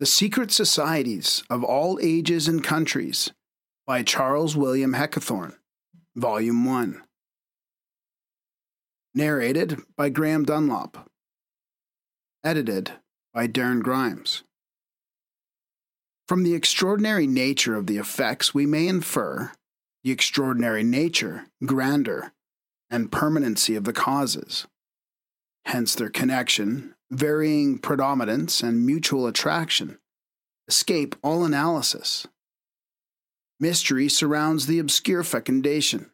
The Secret Societies of All Ages and Countries by Charles William Heckethorn, Volume 1. Narrated by Graham Dunlop. Edited by Darren Grimes. From the extraordinary nature of the effects, we may infer the extraordinary nature, grandeur, and permanency of the causes. Hence their connection varying predominance, and mutual attraction escape all analysis. Mystery surrounds the obscure fecundation.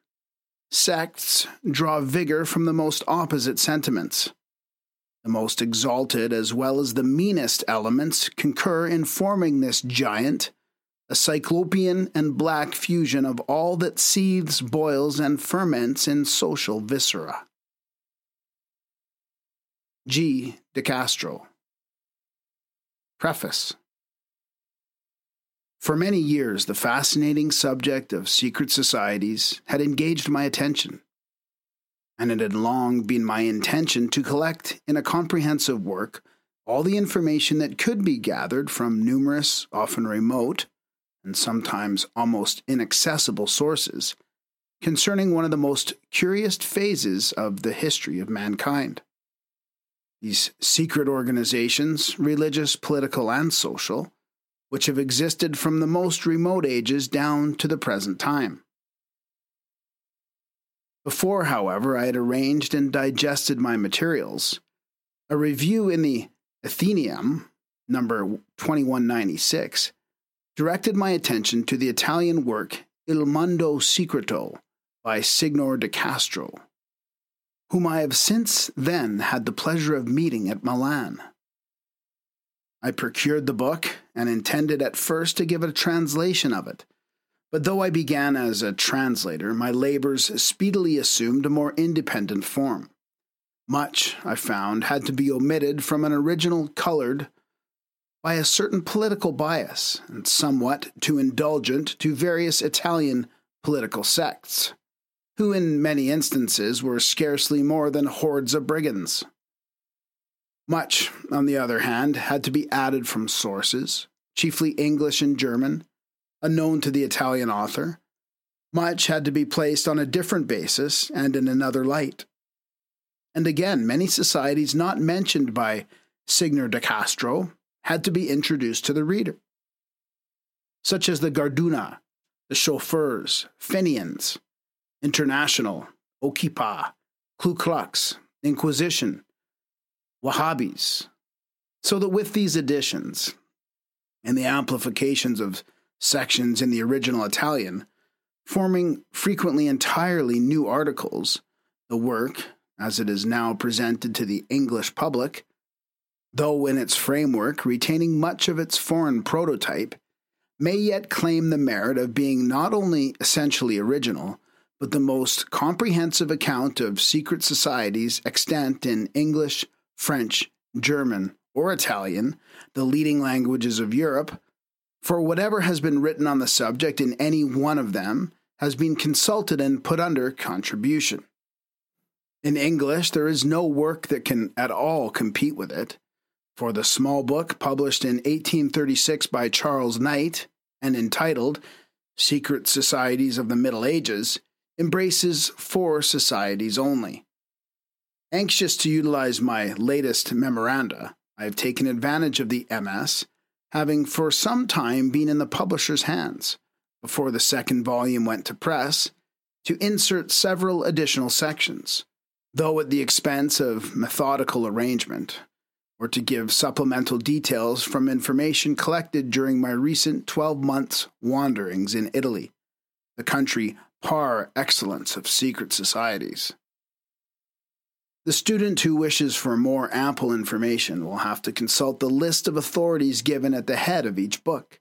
Sects draw vigor from the most opposite sentiments. The most exalted as well as the meanest elements concur in forming this giant, a cyclopean and black fusion of all that seethes, boils, and ferments in social viscera. G. De Castro. Preface For many years, the fascinating subject of secret societies had engaged my attention, and it had long been my intention to collect in a comprehensive work all the information that could be gathered from numerous, often remote, and sometimes almost inaccessible sources concerning one of the most curious phases of the history of mankind. These secret organizations, religious, political, and social, which have existed from the most remote ages down to the present time. Before, however, I had arranged and digested my materials, a review in the Athenaeum, number 2196, directed my attention to the Italian work Il Mondo Secreto by Signor de Castro whom I have since then had the pleasure of meeting at Milan. I procured the book and intended at first to give a translation of it. But though I began as a translator, my labors speedily assumed a more independent form. Much, I found, had to be omitted from an original colored by a certain political bias and somewhat too indulgent to various Italian political sects who in many instances were scarcely more than hordes of brigands. Much, on the other hand, had to be added from sources, chiefly English and German, unknown to the Italian author. Much had to be placed on a different basis and in another light. And again, many societies not mentioned by Signor de Castro had to be introduced to the reader, such as the Garduna, the chauffeurs, Fenians, International, Okipa, Ku Klux, Inquisition, Wahhabis. So that with these additions and the amplifications of sections in the original Italian, forming frequently entirely new articles, the work, as it is now presented to the English public, though in its framework retaining much of its foreign prototype, may yet claim the merit of being not only essentially original, but the most comprehensive account of secret societies extant in English, French, German, or Italian, the leading languages of Europe, for whatever has been written on the subject in any one of them has been consulted and put under contribution. In English, there is no work that can at all compete with it, for the small book published in 1836 by Charles Knight and entitled Secret Societies of the Middle Ages embraces four societies only. Anxious to utilize my latest memoranda, I have taken advantage of the MS, having for some time been in the publisher's hands, before the second volume went to press, to insert several additional sections, though at the expense of methodical arrangement, or to give supplemental details from information collected during my recent 12 months' wanderings in Italy, the country par excellence of secret societies. The student who wishes for more ample information will have to consult the list of authorities given at the head of each book,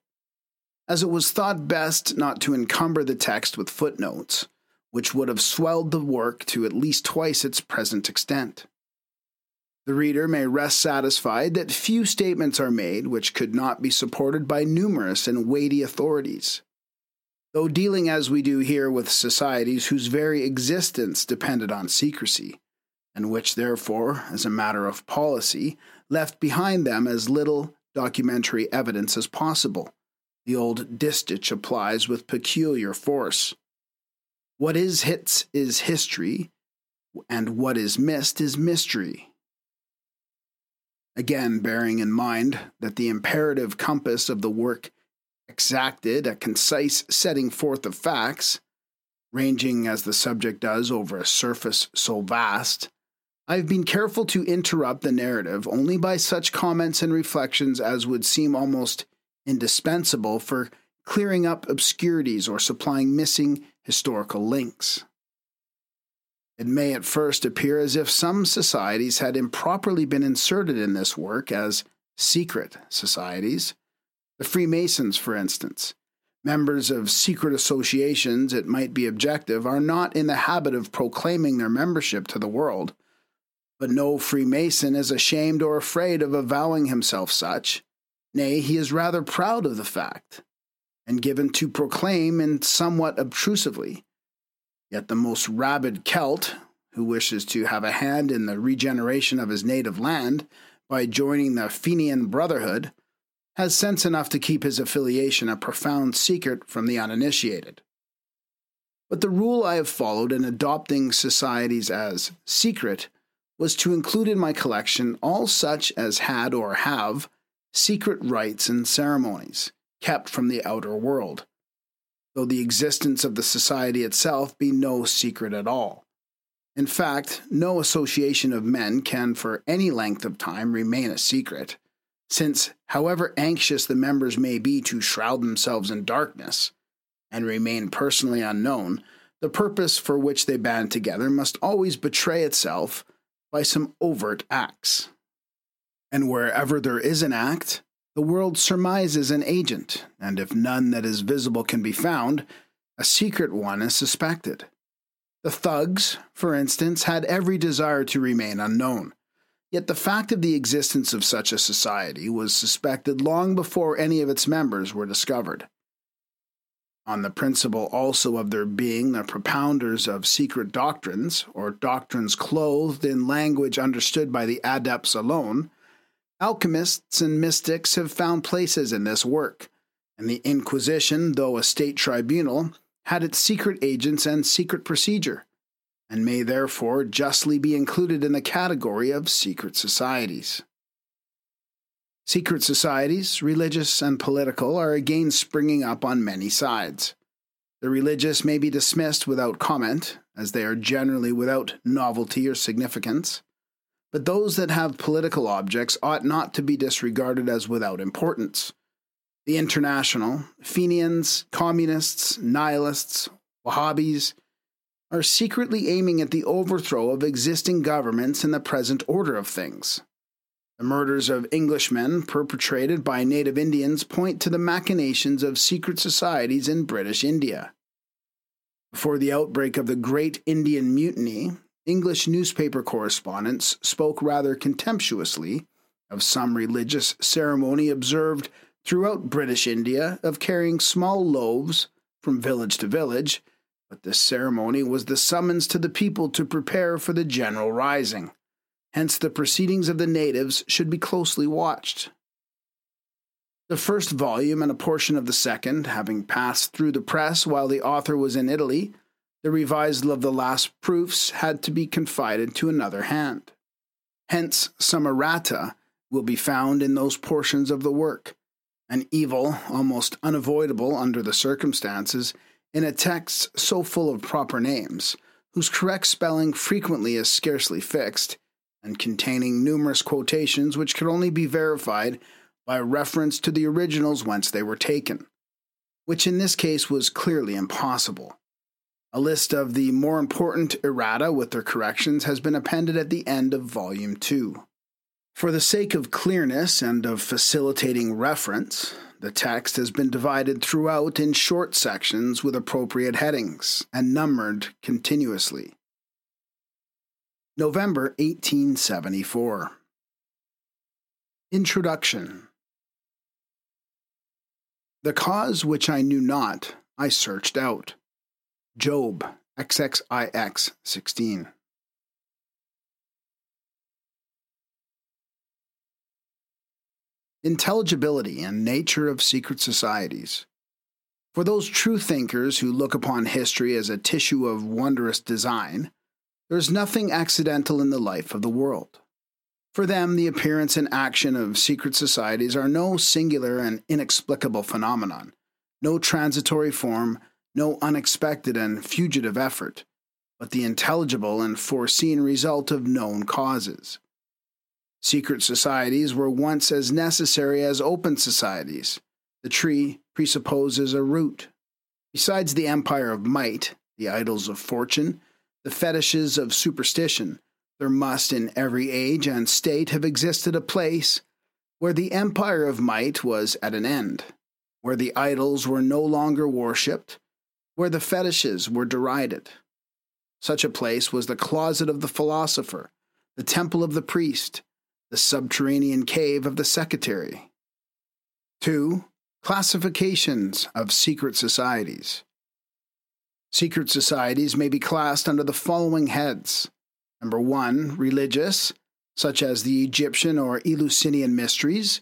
as it was thought best not to encumber the text with footnotes, which would have swelled the work to at least twice its present extent. The reader may rest satisfied that few statements are made which could not be supported by numerous and weighty authorities. Though dealing as we do here with societies whose very existence depended on secrecy, and which, therefore, as a matter of policy, left behind them as little documentary evidence as possible. The old distich applies with peculiar force. What is hits is history, and what is missed is mystery. Again, bearing in mind that the imperative compass of the work exacted a concise setting forth of facts, ranging as the subject does over a surface so vast, I have been careful to interrupt the narrative only by such comments and reflections as would seem almost indispensable for clearing up obscurities or supplying missing historical links. It may at first appear as if some societies had improperly been inserted in this work as secret societies. The Freemasons, for instance, members of secret associations, it might be objective, are not in the habit of proclaiming their membership to the world. But no Freemason is ashamed or afraid of avowing himself such. Nay, he is rather proud of the fact, and given to proclaim and somewhat obtrusively Yet the most rabid Celt, who wishes to have a hand in the regeneration of his native land by joining the Fenian Brotherhood, has sense enough to keep his affiliation a profound secret from the uninitiated. But the rule I have followed in adopting societies as secret was to include in my collection all such as had or have secret rites and ceremonies kept from the outer world, though the existence of the society itself be no secret at all. In fact, no association of men can for any length of time remain a secret, since, however anxious the members may be to shroud themselves in darkness and remain personally unknown, the purpose for which they band together must always betray itself by some overt acts. And wherever there is an act, the world surmises an agent, and if none that is visible can be found, a secret one is suspected. The thugs, for instance, had every desire to remain unknown. Yet the fact of the existence of such a society was suspected long before any of its members were discovered. On the principle also of their being the propounders of secret doctrines, or doctrines clothed in language understood by the adepts alone, Alchemists and mystics have found places in this work, and the Inquisition, though a state tribunal, had its secret agents and secret procedure, and may therefore justly be included in the category of secret societies. Secret societies, religious and political, are again springing up on many sides. The religious may be dismissed without comment, as they are generally without novelty or significance but those that have political objects ought not to be disregarded as without importance. The international, Fenians, communists, nihilists, Wahhabis, are secretly aiming at the overthrow of existing governments in the present order of things. The murders of Englishmen perpetrated by native Indians point to the machinations of secret societies in British India. Before the outbreak of the Great Indian Mutiny, English newspaper correspondents spoke rather contemptuously of some religious ceremony observed throughout British India of carrying small loaves from village to village, but this ceremony was the summons to the people to prepare for the general rising. Hence, the proceedings of the natives should be closely watched. The first volume and a portion of the second, having passed through the press while the author was in Italy, the revisal of the last proofs had to be confided to another hand. Hence, some errata will be found in those portions of the work, an evil almost unavoidable under the circumstances in a text so full of proper names, whose correct spelling frequently is scarcely fixed, and containing numerous quotations which could only be verified by reference to the originals whence they were taken, which in this case was clearly impossible. A list of the more important errata with their corrections has been appended at the end of Volume 2. For the sake of clearness and of facilitating reference, the text has been divided throughout in short sections with appropriate headings and numbered continuously. November 1874. Introduction The cause which I knew not, I searched out. Job XXIX 16. Intelligibility and nature of secret societies. For those true thinkers who look upon history as a tissue of wondrous design, there is nothing accidental in the life of the world. For them, the appearance and action of secret societies are no singular and inexplicable phenomenon, no transitory form, no unexpected and fugitive effort, but the intelligible and foreseen result of known causes. Secret societies were once as necessary as open societies. The tree presupposes a root. Besides the empire of might, the idols of fortune, the fetishes of superstition, there must in every age and state have existed a place where the empire of might was at an end, where the idols were no longer worshipped, where the fetishes were derided. Such a place was the closet of the philosopher, the temple of the priest, the subterranean cave of the secretary. 2. Classifications of secret societies. Secret societies may be classed under the following heads Number one, religious, such as the Egyptian or Eleusinian mysteries.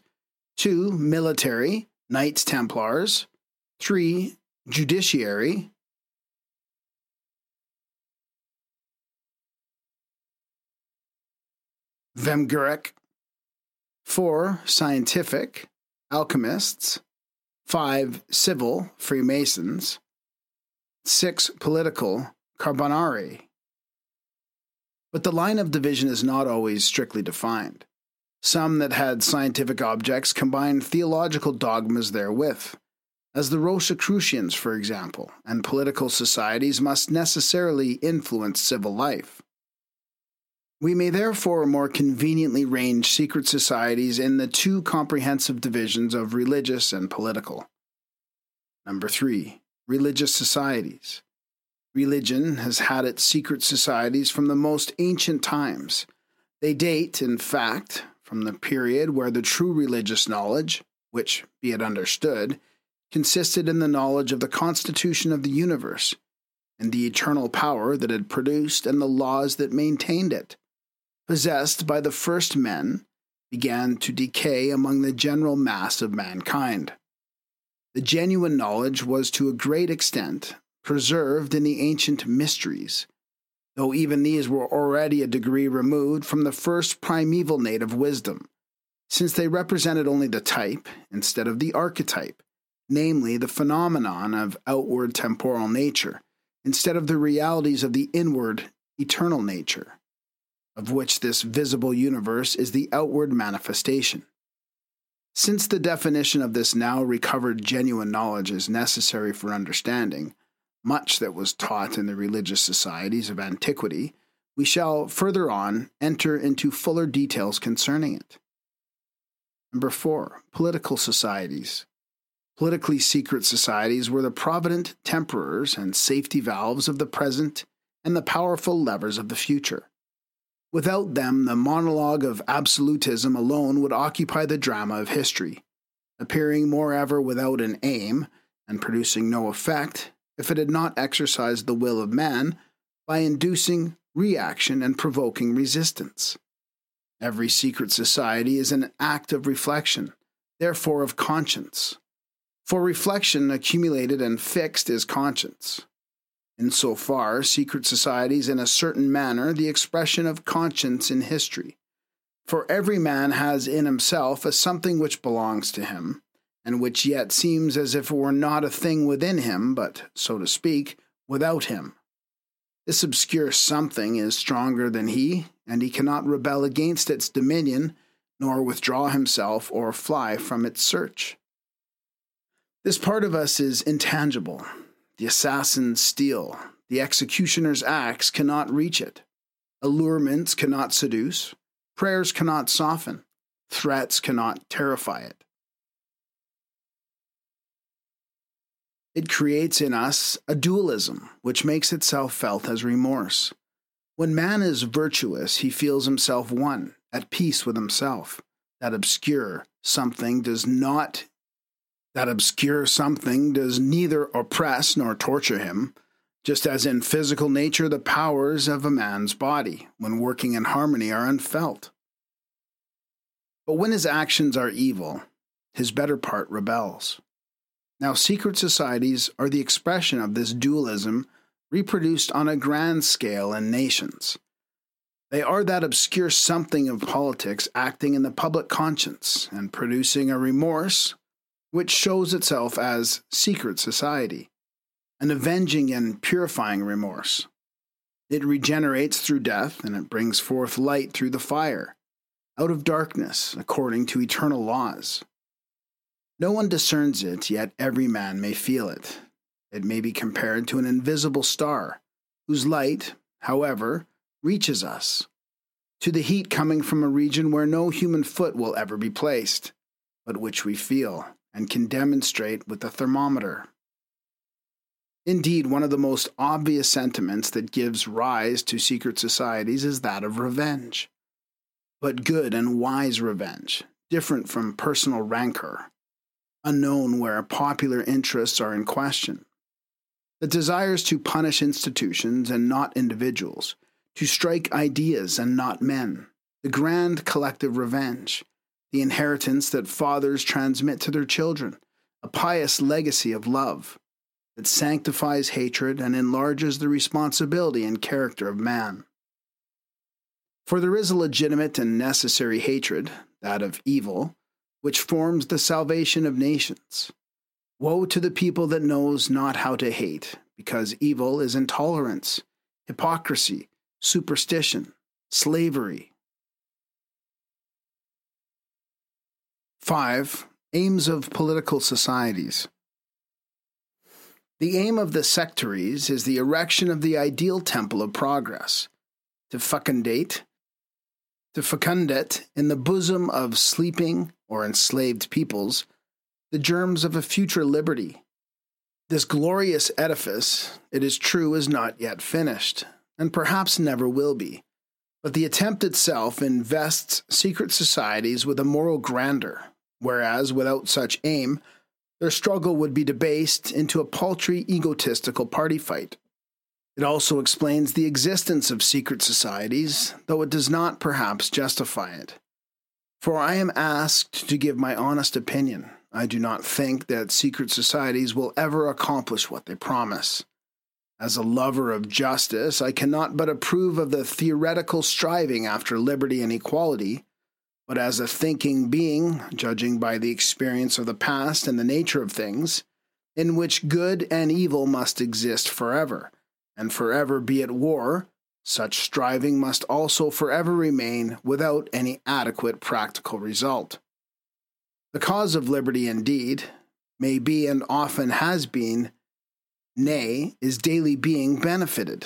Two, military, Knights Templars. Three, judiciary. Vehmgericht. Four, scientific, alchemists. Five, civil, Freemasons. Six, political, Carbonari. But the line of division is not always strictly defined. Some that had scientific objects combined theological dogmas therewith, as the Rosicrucians, for example, and political societies must necessarily influence civil life. We may therefore more conveniently range secret societies in the two comprehensive divisions of religious and political. Number three, religious societies. Religion has had its secret societies from the most ancient times. They date, in fact, from the period where the true religious knowledge, which, be it understood, consisted in the knowledge of the constitution of the universe, and the eternal power that had produced and the laws that maintained it, possessed by the first men, began to decay among the general mass of mankind. The genuine knowledge was to a great extent preserved in the ancient mysteries, though even these were already a degree removed from the first primeval native wisdom, since they represented only the type instead of the archetype, namely the phenomenon of outward temporal nature, instead of the realities of the inward eternal nature, of which this visible universe is the outward manifestation. Since the definition of this now recovered genuine knowledge is necessary for understanding, much that was taught in the religious societies of antiquity, we shall further on enter into fuller details concerning it. Number four, political societies. Politically secret societies were the provident temperers and safety valves of the present and the powerful levers of the future. Without them, the monologue of absolutism alone would occupy the drama of history, appearing moreover without an aim and producing no effect if it had not exercised the will of man by inducing reaction and provoking resistance. Every secret society is an act of reflection, therefore of conscience. For reflection accumulated and fixed is conscience. In so far, secret societies in a certain manner the expression of conscience in history. For every man has in himself a something which belongs to him, and which yet seems as if it were not a thing within him, but, so to speak, without him. This obscure something is stronger than he, and he cannot rebel against its dominion, nor withdraw himself or fly from its search. This part of us is intangible. The assassin's steel, the executioner's axe cannot reach it. Allurements cannot seduce. Prayers cannot soften. Threats cannot terrify it. It creates in us a dualism, which makes itself felt as remorse. When man is virtuous, he feels himself one, at peace with himself. That obscure something does not that obscure something does neither oppress nor torture him, just as in physical nature the powers of a man's body, when working in harmony, are unfelt. But when his actions are evil, his better part rebels. Now, secret societies are the expression of this dualism reproduced on a grand scale in nations. They are that obscure something of politics acting in the public conscience and producing a remorse which shows itself as secret society, an avenging and purifying remorse. It regenerates through death and it brings forth light through the fire, out of darkness, according to eternal laws. No one discerns it, yet every man may feel it. It may be compared to an invisible star, whose light, however, reaches us, to the heat coming from a region where no human foot will ever be placed, but which we feel and can demonstrate with a thermometer. Indeed, one of the most obvious sentiments that gives rise to secret societies is that of revenge. But good and wise revenge, different from personal rancor, unknown where popular interests are in question. The desires to punish institutions and not individuals, to strike ideas and not men, the grand collective revenge, the inheritance that fathers transmit to their children, a pious legacy of love that sanctifies hatred and enlarges the responsibility and character of man. For there is a legitimate and necessary hatred, that of evil, which forms the salvation of nations. Woe to the people that knows not how to hate, because evil is intolerance, hypocrisy, superstition, slavery. 5. Aims of political societies. The aim of the sectaries is the erection of the ideal temple of progress, to fecundate, to fecundate in the bosom of sleeping or enslaved peoples the germs of a future liberty. This glorious edifice, it is true, is not yet finished, and perhaps never will be. But the attempt itself invests secret societies with a moral grandeur, whereas without such aim, their struggle would be debased into a paltry, egotistical party fight. It also explains the existence of secret societies, though it does not perhaps justify it. For I am asked to give my honest opinion. I do not think that secret societies will ever accomplish what they promise. As a lover of justice, I cannot but approve of the theoretical striving after liberty and equality, but as a thinking being, judging by the experience of the past and the nature of things, in which good and evil must exist forever, and forever be at war, such striving must also forever remain without any adequate practical result. The cause of liberty, indeed, may be and often has been nay, is daily being benefited.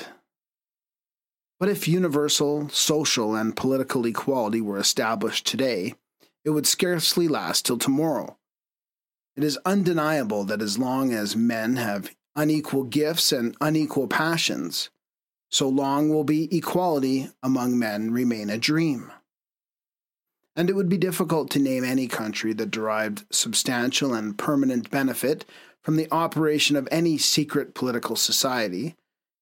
But if universal social and political equality were established today, it would scarcely last till tomorrow. It is undeniable that as long as men have unequal gifts and unequal passions, so long will be equality among men remain a dream. And it would be difficult to name any country that derived substantial and permanent benefit from the operation of any secret political society.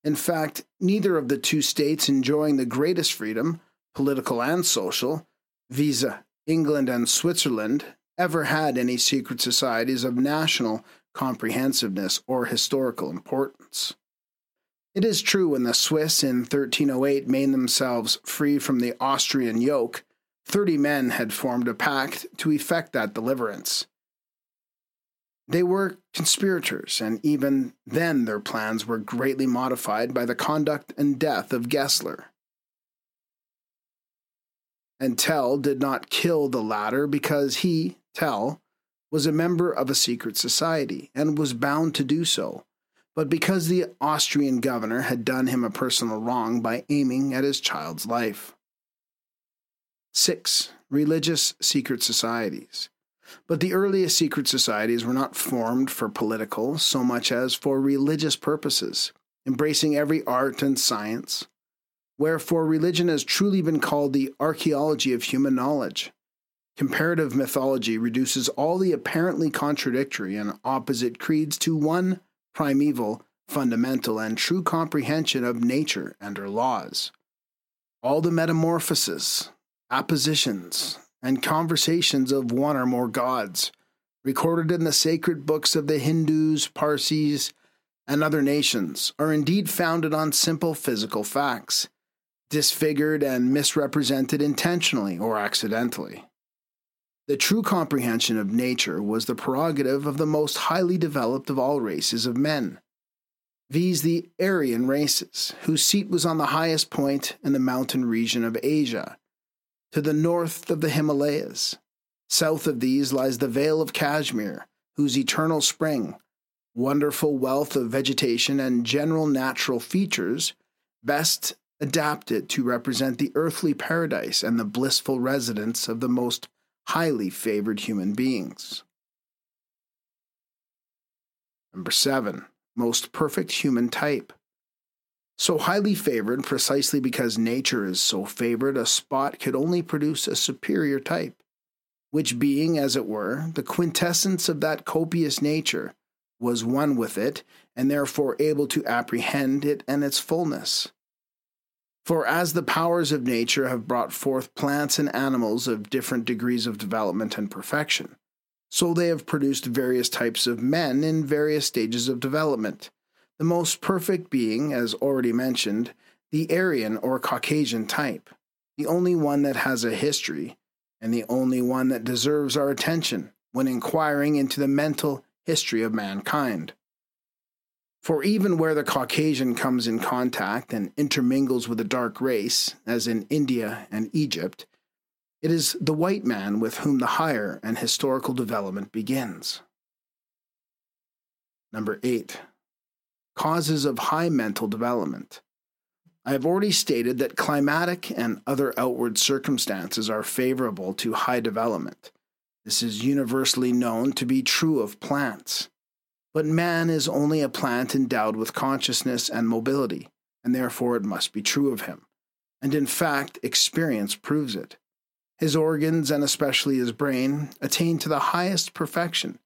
In fact, neither of the two states enjoying the greatest freedom, political and social, visa England and Switzerland, ever had any secret societies of national comprehensiveness or historical importance. It is true when the Swiss in 1308 made themselves free from the Austrian yoke, thirty men had formed a pact to effect that deliverance. They were conspirators, and even then their plans were greatly modified by the conduct and death of Gessler. And Tell did not kill the latter because he, Tell, was a member of a secret society and was bound to do so, but because the Austrian governor had done him a personal wrong by aiming at his child's life. 6. Religious secret societies. But the earliest secret societies were not formed for political so much as for religious purposes, embracing every art and science. Wherefore, religion has truly been called the archaeology of human knowledge. Comparative mythology reduces all the apparently contradictory and opposite creeds to one primeval, fundamental, and true comprehension of nature and her laws. All the metamorphoses, appositions, and conversations of one or more gods recorded in the sacred books of the Hindus, Parsis, and other nations, are indeed founded on simple physical facts, disfigured and misrepresented intentionally or accidentally. The true comprehension of nature was the prerogative of the most highly developed of all races of men, viz., the Aryan races, whose seat was on the highest point in the mountain region of Asia, to the north of the Himalayas. South of these lies the Vale of Kashmir, whose eternal spring, wonderful wealth of vegetation, and general natural features best adapt it to represent the earthly paradise and the blissful residence of the most highly favored human beings. Number seven, most perfect human type. So highly favored precisely because nature is so favored, a spot could only produce a superior type, which being, as it were, the quintessence of that copious nature, was one with it, and therefore able to apprehend it and its fullness. For as the powers of nature have brought forth plants and animals of different degrees of development and perfection, so they have produced various types of men in various stages of development, the most perfect being, as already mentioned, the Aryan or Caucasian type, the only one that has a history, and the only one that deserves our attention when inquiring into the mental history of mankind. For even where the Caucasian comes in contact and intermingles with a dark race, as in India and Egypt, it is the white man with whom the higher and historical development begins. Number eight, causes of high mental development. I have already stated that climatic and other outward circumstances are favorable to high development. This is universally known to be true of plants. But man is only a plant endowed with consciousness and mobility, and therefore it must be true of him. And in fact, experience proves it. His organs, and especially his brain, attain to the highest perfection,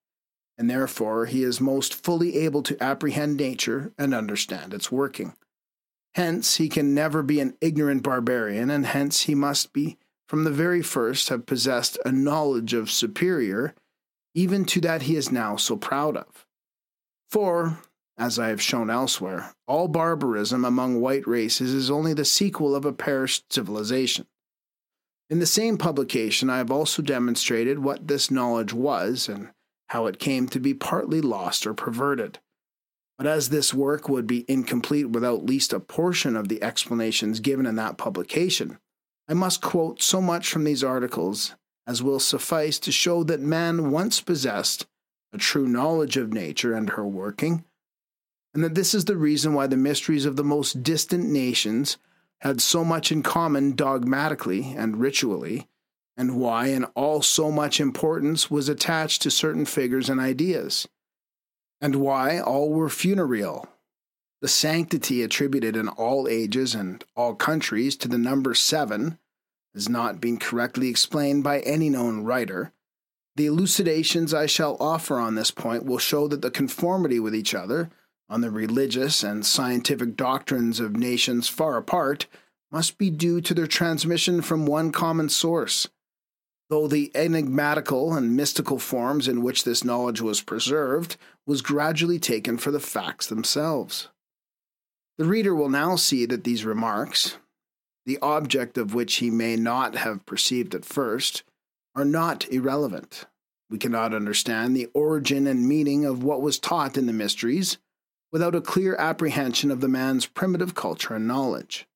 and therefore he is most fully able to apprehend nature and understand its working. Hence, he can never be an ignorant barbarian, and hence he must be, from the very first, have possessed a knowledge of superior, even to that he is now so proud of. For, as I have shown elsewhere, all barbarism among white races is only the sequel of a perished civilization. In the same publication, I have also demonstrated what this knowledge was and how it came to be partly lost or perverted. But as this work would be incomplete without least a portion of the explanations given in that publication, I must quote so much from these articles as will suffice to show that man once possessed a true knowledge of nature and her working, and that this is the reason why the mysteries of the most distant nations had so much in common dogmatically and ritually, and why in all so much importance was attached to certain figures and ideas, and why all were funereal. The sanctity attributed in all ages and all countries to the number seven has not been correctly explained by any known writer, the elucidations I shall offer on this point will show that the conformity with each other, on the religious and scientific doctrines of nations far apart, must be due to their transmission from one common source. Though the enigmatical and mystical forms in which this knowledge was preserved was gradually taken for the facts themselves. The reader will now see that these remarks, the object of which he may not have perceived at first, are not irrelevant. We cannot understand the origin and meaning of what was taught in the mysteries without a clear apprehension of the man's primitive culture and knowledge.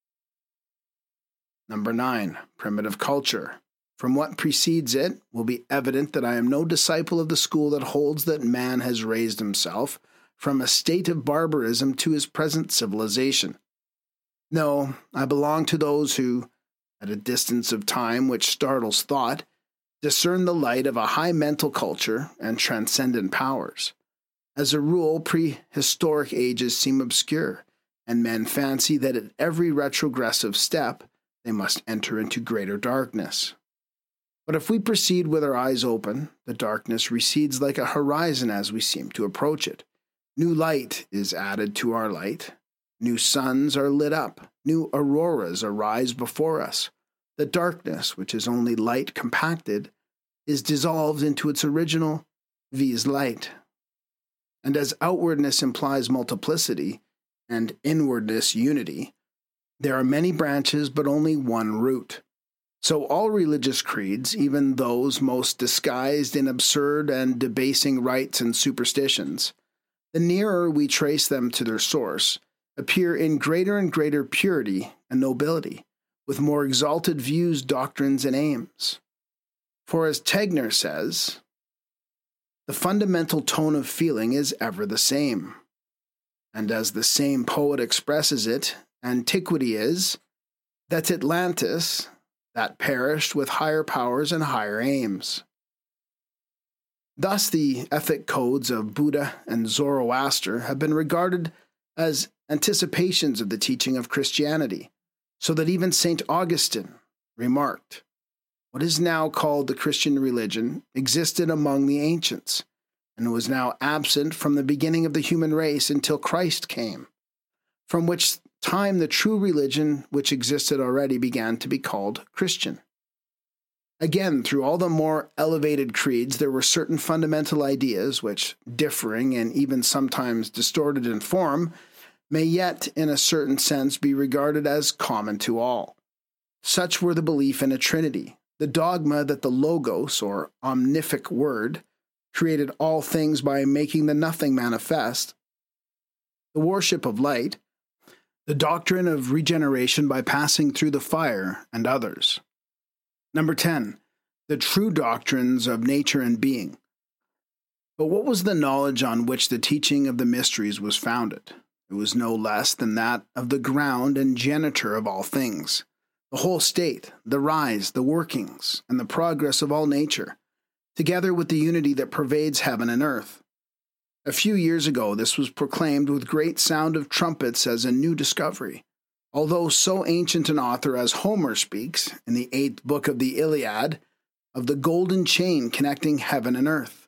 Number 9. Primitive culture. From what precedes it will be evident that I am no disciple of the school that holds that man has raised himself from a state of barbarism to his present civilization. No, I belong to those who, at a distance of time which startles thought, discern the light of a high mental culture and transcendent powers. As a rule, prehistoric ages seem obscure, and men fancy that at every retrogressive step they must enter into greater darkness. But if we proceed with our eyes open, the darkness recedes like a horizon as we seem to approach it. New light is added to our light. New suns are lit up. New auroras arise before us. The darkness, which is only light compacted, is dissolved into its original viz. light. And as outwardness implies multiplicity and inwardness unity, there are many branches but only one root. So all religious creeds, even those most disguised in absurd and debasing rites and superstitions, the nearer we trace them to their source, appear in greater and greater purity and nobility, with more exalted views, doctrines, and aims. For as Tegner says, the fundamental tone of feeling is ever the same. And as the same poet expresses it, antiquity is that Atlantis, that perished with higher powers and higher aims. Thus, the ethic codes of Buddha and Zoroaster have been regarded as anticipations of the teaching of Christianity, so that even St. Augustine remarked, What is now called the Christian religion existed among the ancients, and was now absent from the beginning of the human race until Christ came, from which time the true religion which existed already began to be called Christian. Again, through all the more elevated creeds, there were certain fundamental ideas which, differing and even sometimes distorted in form, may yet, in a certain sense, be regarded as common to all. Such were the belief in a Trinity, the dogma that the Logos, or omnific Word, created all things by making the nothing manifest, the worship of light, the doctrine of regeneration by passing through the fire, and others. Number 10. The true doctrines of nature and being. But what was the knowledge on which the teaching of the mysteries was founded? It was no less than that of the ground and genitor of all things, the whole state, the rise, the workings, and the progress of all nature, together with the unity that pervades heaven and earth. A few years ago, this was proclaimed with great sound of trumpets as a new discovery. Although so ancient an author as Homer speaks, in the eighth book of the Iliad, of the golden chain connecting heaven and earth,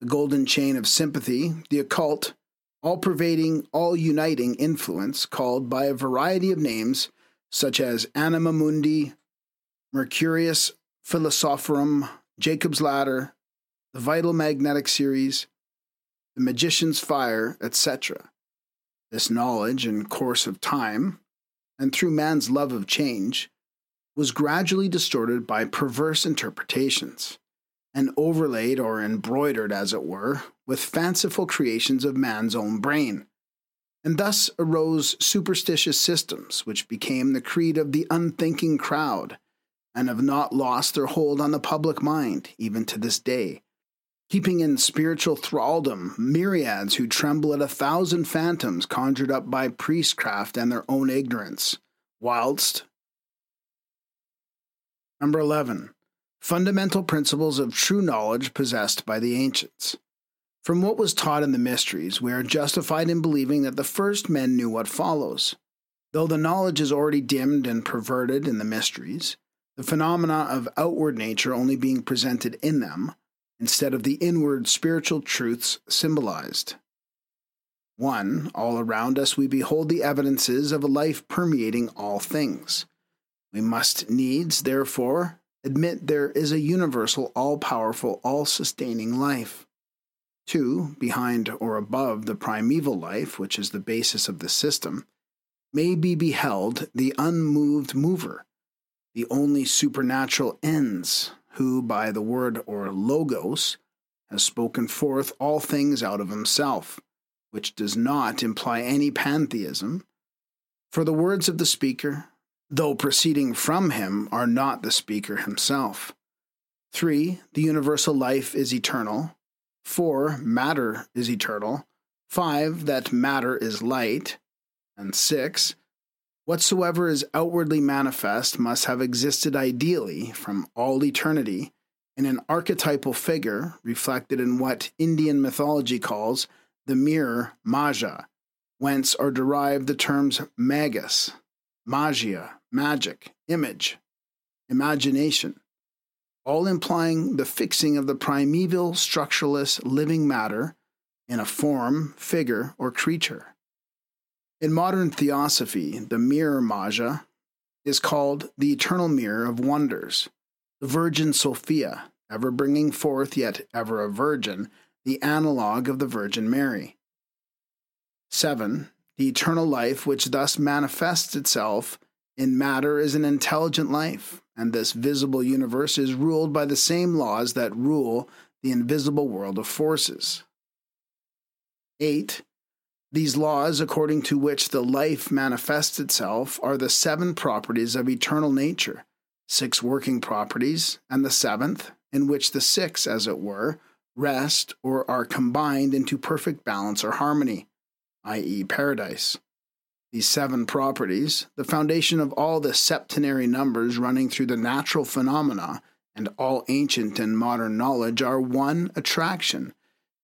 the golden chain of sympathy, the occult, all pervading, all uniting influence called by a variety of names such as Anima Mundi, Mercurius Philosophorum, Jacob's Ladder, the Vital Magnetic Series, the magician's fire, etc. This knowledge, in course of time, and through man's love of change, was gradually distorted by perverse interpretations, and overlaid or embroidered, as it were, with fanciful creations of man's own brain. And thus arose superstitious systems, which became the creed of the unthinking crowd, and have not lost their hold on the public mind, even to this day keeping in spiritual thraldom myriads who tremble at a thousand phantoms conjured up by priestcraft and their own ignorance, whilst. Number 11. Fundamental principles of true knowledge possessed by the ancients. From what was taught in the mysteries, we are justified in believing that the first men knew what follows. Though the knowledge is already dimmed and perverted in the mysteries, the phenomena of outward nature only being presented in them, instead of the inward spiritual truths symbolized. 1. All around us we behold the evidences of a life permeating all things. We must needs, therefore, admit there is a universal, all powerful, all sustaining life. 2. Behind or above the primeval life, which is the basis of the system, may be beheld the unmoved mover, the only supernatural ends who by the word or logos has spoken forth all things out of himself, which does not imply any pantheism. For the words of the speaker, though proceeding from him, are not the speaker himself. 3. The universal life is eternal. 4. Matter is eternal. 5. That matter is light. And 6. Whatsoever is outwardly manifest must have existed ideally from all eternity in an archetypal figure reflected in what Indian mythology calls the mirror Maja, whence are derived the terms magus, magia, magic, image, imagination, all implying the fixing of the primeval structureless living matter in a form, figure, or creature. In modern theosophy, the mirror Maja is called the eternal mirror of wonders, the Virgin Sophia, ever bringing forth yet ever a virgin, the analogue of the Virgin Mary. 7. The eternal life, which thus manifests itself in matter, is an intelligent life, and this visible universe is ruled by the same laws that rule the invisible world of forces. 8. These laws, according to which the life manifests itself, are the seven properties of eternal nature, six working properties, and the seventh, in which the six, as it were, rest or are combined into perfect balance or harmony, i.e., paradise. These seven properties, the foundation of all the septenary numbers running through the natural phenomena and all ancient and modern knowledge, are one, attraction,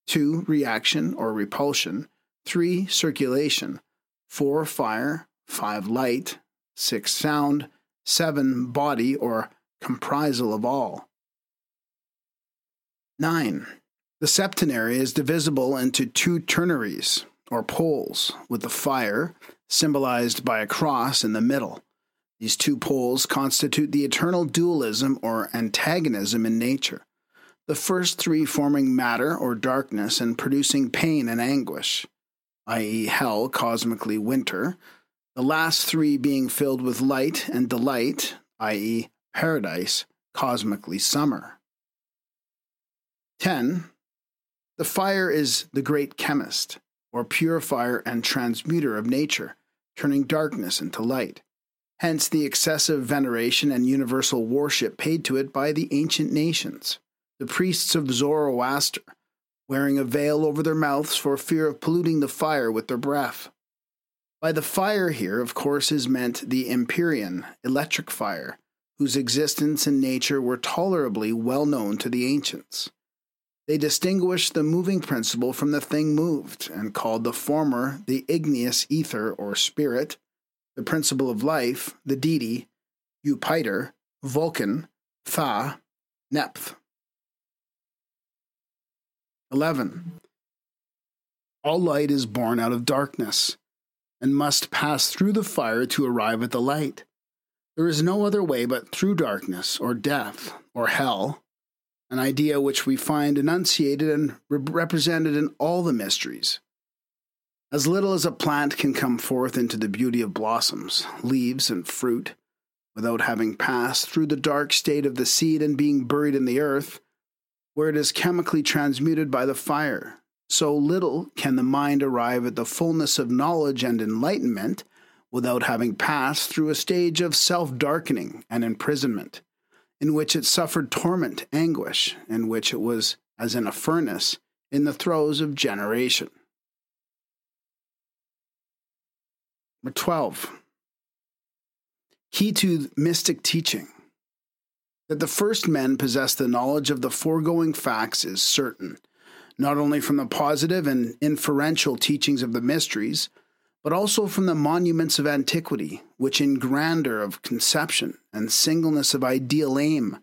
two, reaction or repulsion, three, circulation, four, fire, five, light, six, sound, seven, body or comprisal of all. 9. The septenary is divisible into two ternaries, or poles, with the fire, symbolized by a cross in the middle. These two poles constitute the eternal dualism or antagonism in nature, the first three forming matter or darkness and producing pain and anguish, i.e., hell, cosmically winter, the last three being filled with light and delight, i.e., paradise, cosmically summer. 10. The fire is the great chemist, or purifier and transmuter of nature, turning darkness into light. Hence the excessive veneration and universal worship paid to it by the ancient nations. The priests of Zoroaster, wearing a veil over their mouths for fear of polluting the fire with their breath. By the fire here, of course, is meant the Empyrean, electric fire, whose existence and nature were tolerably well known to the ancients. They distinguished the moving principle from the thing moved, and called the former the igneous ether or spirit, the principle of life, the deity, Jupiter, Vulcan, Tha, Neph. 11. All light is born out of darkness, and must pass through the fire to arrive at the light. There is no other way but through darkness, or death, or hell, an idea which we find enunciated and re- represented in all the mysteries. As little as a plant can come forth into the beauty of blossoms, leaves, and fruit, without having passed through the dark state of the seed and being buried in the earth, where it is chemically transmuted by the fire, so little can the mind arrive at the fullness of knowledge and enlightenment without having passed through a stage of self darkening and imprisonment in which it suffered torment, anguish, in which it was, as in a furnace, in the throes of generation. Number 12. Key to mystic teaching. That the first men possessed the knowledge of the foregoing facts is certain, not only from the positive and inferential teachings of the mysteries, but also from the monuments of antiquity, which in grandeur of conception and singleness of ideal aim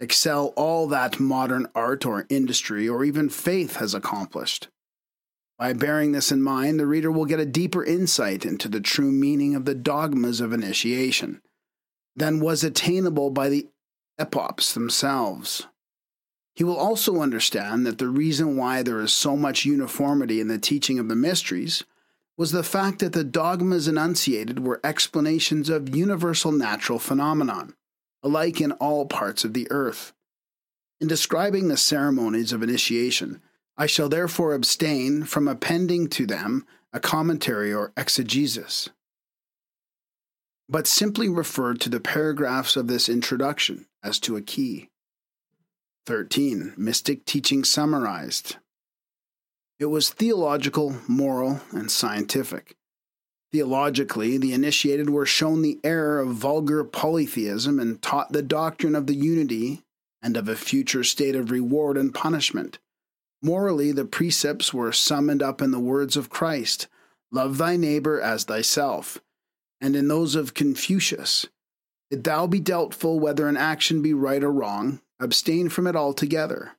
excel all that modern art or industry or even faith has accomplished. By bearing this in mind, the reader will get a deeper insight into the true meaning of the dogmas of initiation than was attainable by the epochs themselves. He will also understand that the reason why there is so much uniformity in the teaching of the mysteries was the fact that the dogmas enunciated were explanations of universal natural phenomenon, alike in all parts of the earth. In describing the ceremonies of initiation, I shall therefore abstain from appending to them a commentary or exegesis, but simply refer to the paragraphs of this introduction as to a key. 13. Mystic teaching summarized. It was theological, moral, and scientific. Theologically, the initiated were shown the error of vulgar polytheism and taught the doctrine of the unity and of a future state of reward and punishment. Morally, the precepts were summoned up in the words of Christ Love thy neighbor as thyself, and in those of Confucius If thou be doubtful whether an action be right or wrong, abstain from it altogether.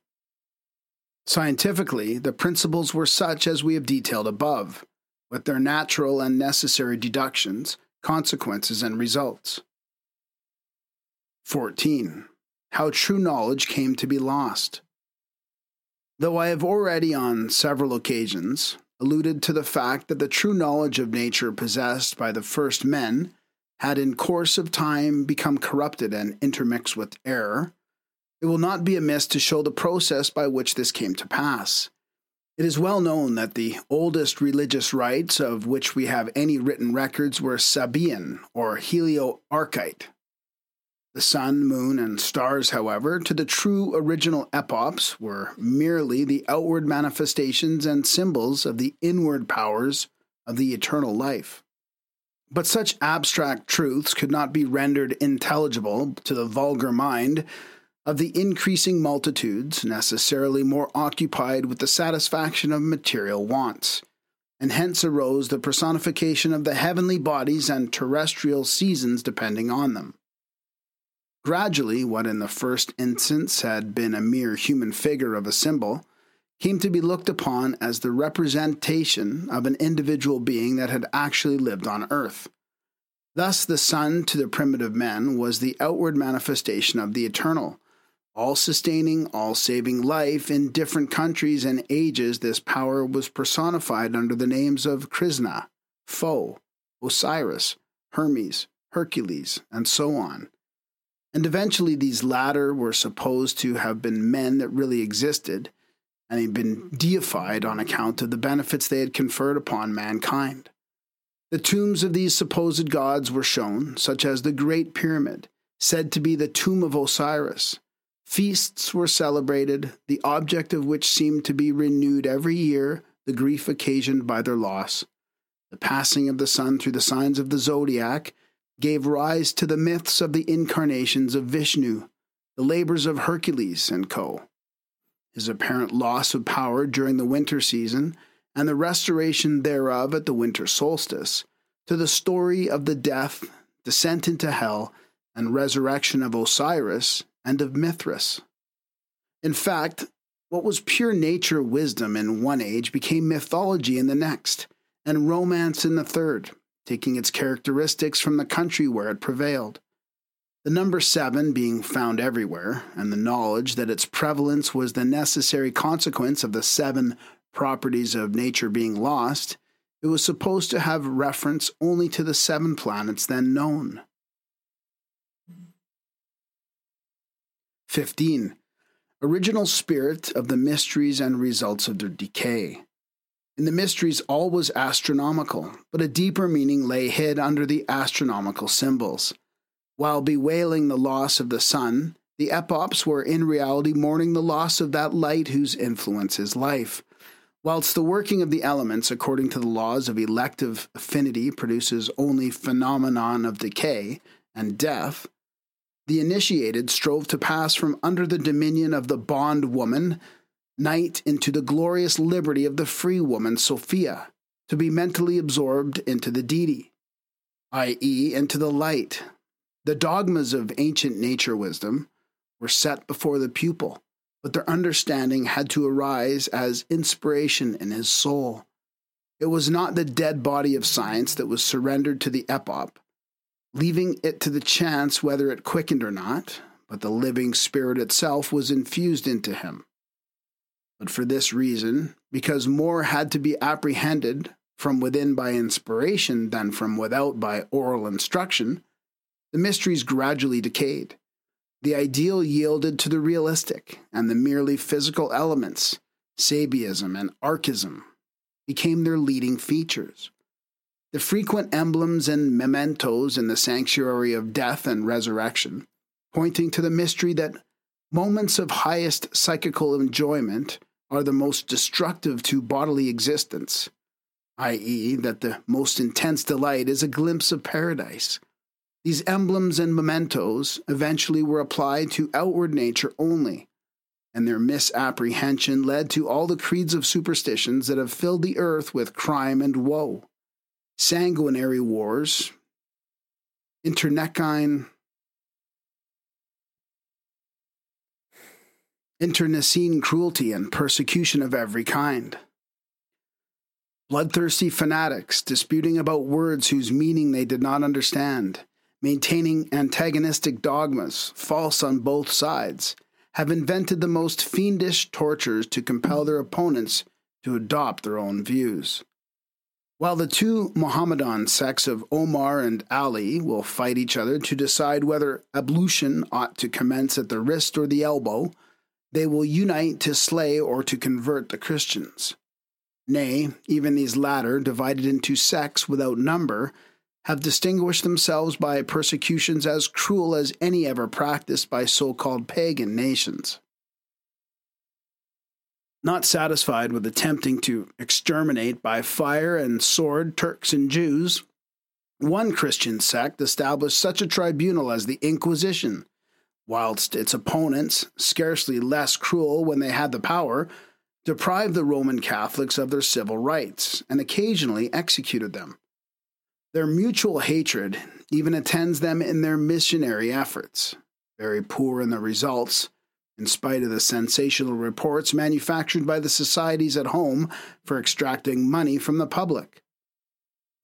Scientifically, the principles were such as we have detailed above, with their natural and necessary deductions, consequences, and results. 14. How true knowledge came to be lost. Though I have already on several occasions alluded to the fact that the true knowledge of nature possessed by the first men had in course of time become corrupted and intermixed with error, it will not be amiss to show the process by which this came to pass. It is well known that the oldest religious rites of which we have any written records were Sabaean or Helio-Arkite. The sun, moon, and stars, however, to the true original epopts, were merely the outward manifestations and symbols of the inward powers of the eternal life. But such abstract truths could not be rendered intelligible to the vulgar mind of the increasing multitudes necessarily more occupied with the satisfaction of material wants, and hence arose the personification of the heavenly bodies and terrestrial seasons depending on them. Gradually, what in the first instance had been a mere human figure of a symbol came to be looked upon as the representation of an individual being that had actually lived on earth. Thus, the sun to the primitive men was the outward manifestation of the eternal, all sustaining, all saving life in different countries and ages. This power was personified under the names of Krishna, Fo, Osiris, Hermes, Hercules, and so on. And eventually, these latter were supposed to have been men that really existed and had been mm-hmm. deified on account of the benefits they had conferred upon mankind. The tombs of these supposed gods were shown, such as the Great Pyramid, said to be the tomb of Osiris. Feasts were celebrated, the object of which seemed to be renewed every year, the grief occasioned by their loss. The passing of the sun through the signs of the zodiac gave rise to the myths of the incarnations of Vishnu, the labors of Hercules and co. His apparent loss of power during the winter season and the restoration thereof at the winter solstice, to the story of the death, descent into hell, and resurrection of Osiris and of Mithras. In fact, what was pure nature wisdom in one age became mythology in the next, and romance in the third taking its characteristics from the country where it prevailed. The number seven being found everywhere, and the knowledge that its prevalence was the necessary consequence of the seven properties of nature being lost, it was supposed to have reference only to the seven planets then known. 15. Original spirit of the mysteries and results of their decay. In the mysteries, all was astronomical, but a deeper meaning lay hid under the astronomical symbols. While bewailing the loss of the sun, the epopts were in reality mourning the loss of that light whose influence is life. Whilst the working of the elements, according to the laws of elective affinity, produces only phenomenon of decay and death, the initiated strove to pass from under the dominion of the bondwoman night into the glorious liberty of the free woman Sophia, to be mentally absorbed into the deity, i.e., into the light. The dogmas of ancient nature wisdom were set before the pupil, but their understanding had to arise as inspiration in his soul. It was not the dead body of science that was surrendered to the epopt, leaving it to the chance whether it quickened or not, but the living spirit itself was infused into him. But for this reason, because more had to be apprehended from within by inspiration than from without by oral instruction, the mysteries gradually decayed. The ideal yielded to the realistic, and the merely physical elements, Sabaism and Arkism, became their leading features. The frequent emblems and mementos in the sanctuary of death and resurrection, pointing to the mystery that moments of highest psychical enjoyment are the most destructive to bodily existence, i.e., that the most intense delight is a glimpse of paradise. These emblems and mementos eventually were applied to outward nature only, and their misapprehension led to all the creeds of superstitions that have filled the earth with crime and woe. Sanguinary wars, internecine internecine cruelty and persecution of every kind. Bloodthirsty fanatics disputing about words whose meaning they did not understand, maintaining antagonistic dogmas, false on both sides, have invented the most fiendish tortures to compel their opponents to adopt their own views. While the two Mohammedan sects of Omar and Ali will fight each other to decide whether ablution ought to commence at the wrist or the elbow, they will unite to slay or to convert the Christians. Nay, even these latter, divided into sects without number, have distinguished themselves by persecutions as cruel as any ever practiced by so called pagan nations. Not satisfied with attempting to exterminate by fire and sword Turks and Jews, one Christian sect established such a tribunal as the Inquisition, whilst its opponents, scarcely less cruel when they had the power, deprived the Roman Catholics of their civil rights and occasionally executed them. Their mutual hatred even attends them in their missionary efforts, very poor in the results, in spite of the sensational reports manufactured by the societies at home for extracting money from the public.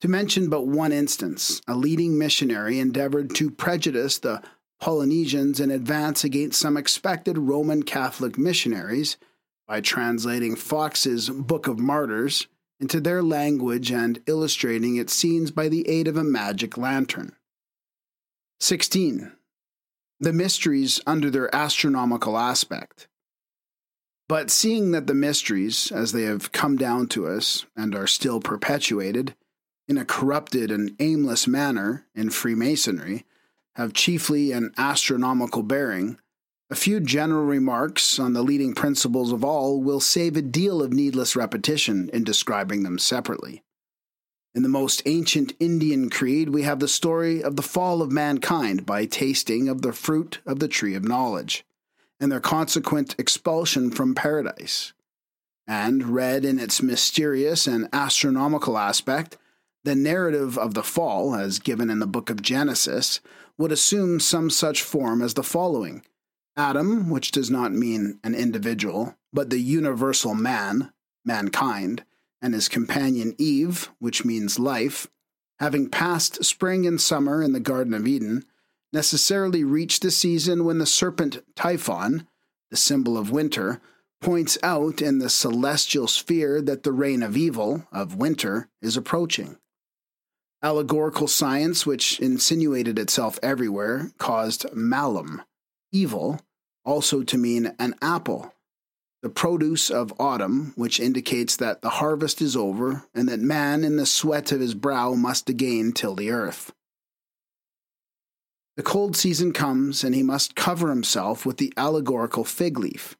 To mention but one instance, a leading missionary endeavored to prejudice the Polynesians in advance against some expected Roman Catholic missionaries by translating Foxe's Book of Martyrs into their language and illustrating its scenes by the aid of a magic lantern. 16 the mysteries under their astronomical aspect. But seeing that the mysteries, as they have come down to us and are still perpetuated, in a corrupted and aimless manner in Freemasonry, have chiefly an astronomical bearing, a few general remarks on the leading principles of all will save a deal of needless repetition in describing them separately. In the most ancient Indian creed, we have the story of the fall of mankind by tasting of the fruit of the tree of knowledge, and their consequent expulsion from paradise. And, read in its mysterious and astronomical aspect, the narrative of the fall, as given in the book of Genesis, would assume some such form as the following Adam, which does not mean an individual, but the universal man, mankind, and his companion Eve, which means life, having passed spring and summer in the Garden of Eden, necessarily reached the season when the serpent Typhon, the symbol of winter, points out in the celestial sphere that the reign of evil, of winter, is approaching. Allegorical science, which insinuated itself everywhere, caused malum, evil, also to mean an apple, the produce of autumn, which indicates that the harvest is over and that man in the sweat of his brow must again till the earth. The cold season comes, and he must cover himself with the allegorical fig leaf.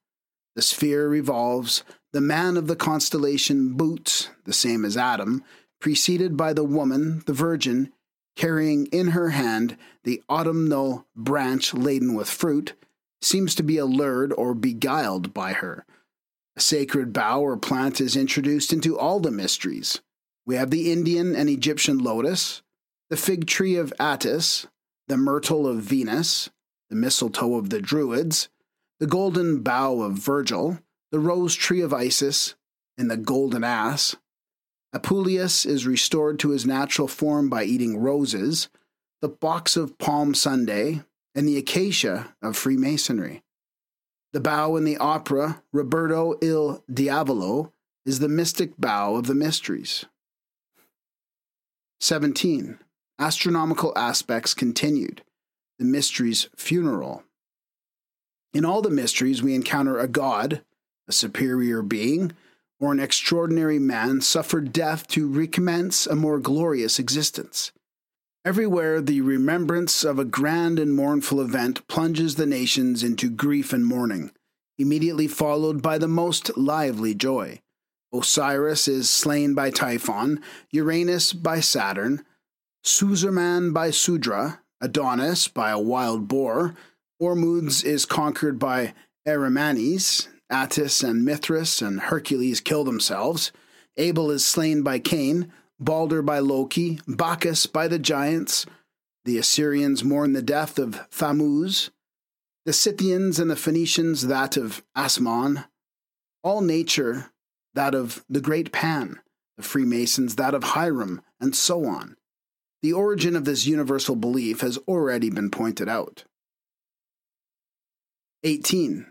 The sphere revolves, the man of the constellation Bootes, the same as Adam, preceded by the woman, the virgin, carrying in her hand the autumnal branch laden with fruit, seems to be allured or beguiled by her. A sacred bough or plant is introduced into all the mysteries. We have the Indian and Egyptian lotus, the fig tree of Attis, the myrtle of Venus, the mistletoe of the Druids, the golden bough of Virgil, the rose tree of Isis, and the golden ass. Apuleius is restored to his natural form by eating roses, the box of Palm Sunday, and the acacia of Freemasonry. The bough in the opera Roberto il Diavolo is the mystic bough of the mysteries. 17. Astronomical aspects continued. The mysteries funeral. In all the mysteries, we encounter a god, a superior being, or an extraordinary man suffered death to recommence a more glorious existence. Everywhere, the remembrance of a grand and mournful event plunges the nations into grief and mourning, immediately followed by the most lively joy. Osiris is slain by Typhon, Uranus by Saturn, Suzerman by Sudra, Adonis by a wild boar, Ormuzd is conquered by Arimanes, Attis and Mithras and Hercules kill themselves, Abel is slain by Cain, Balder by Loki, Bacchus by the giants. The Assyrians mourn the death of Thammuz, the Scythians and the Phoenicians that of Asmon, all nature that of the great Pan, the Freemasons that of Hiram, and so on. The origin of this universal belief has already been pointed out. 18.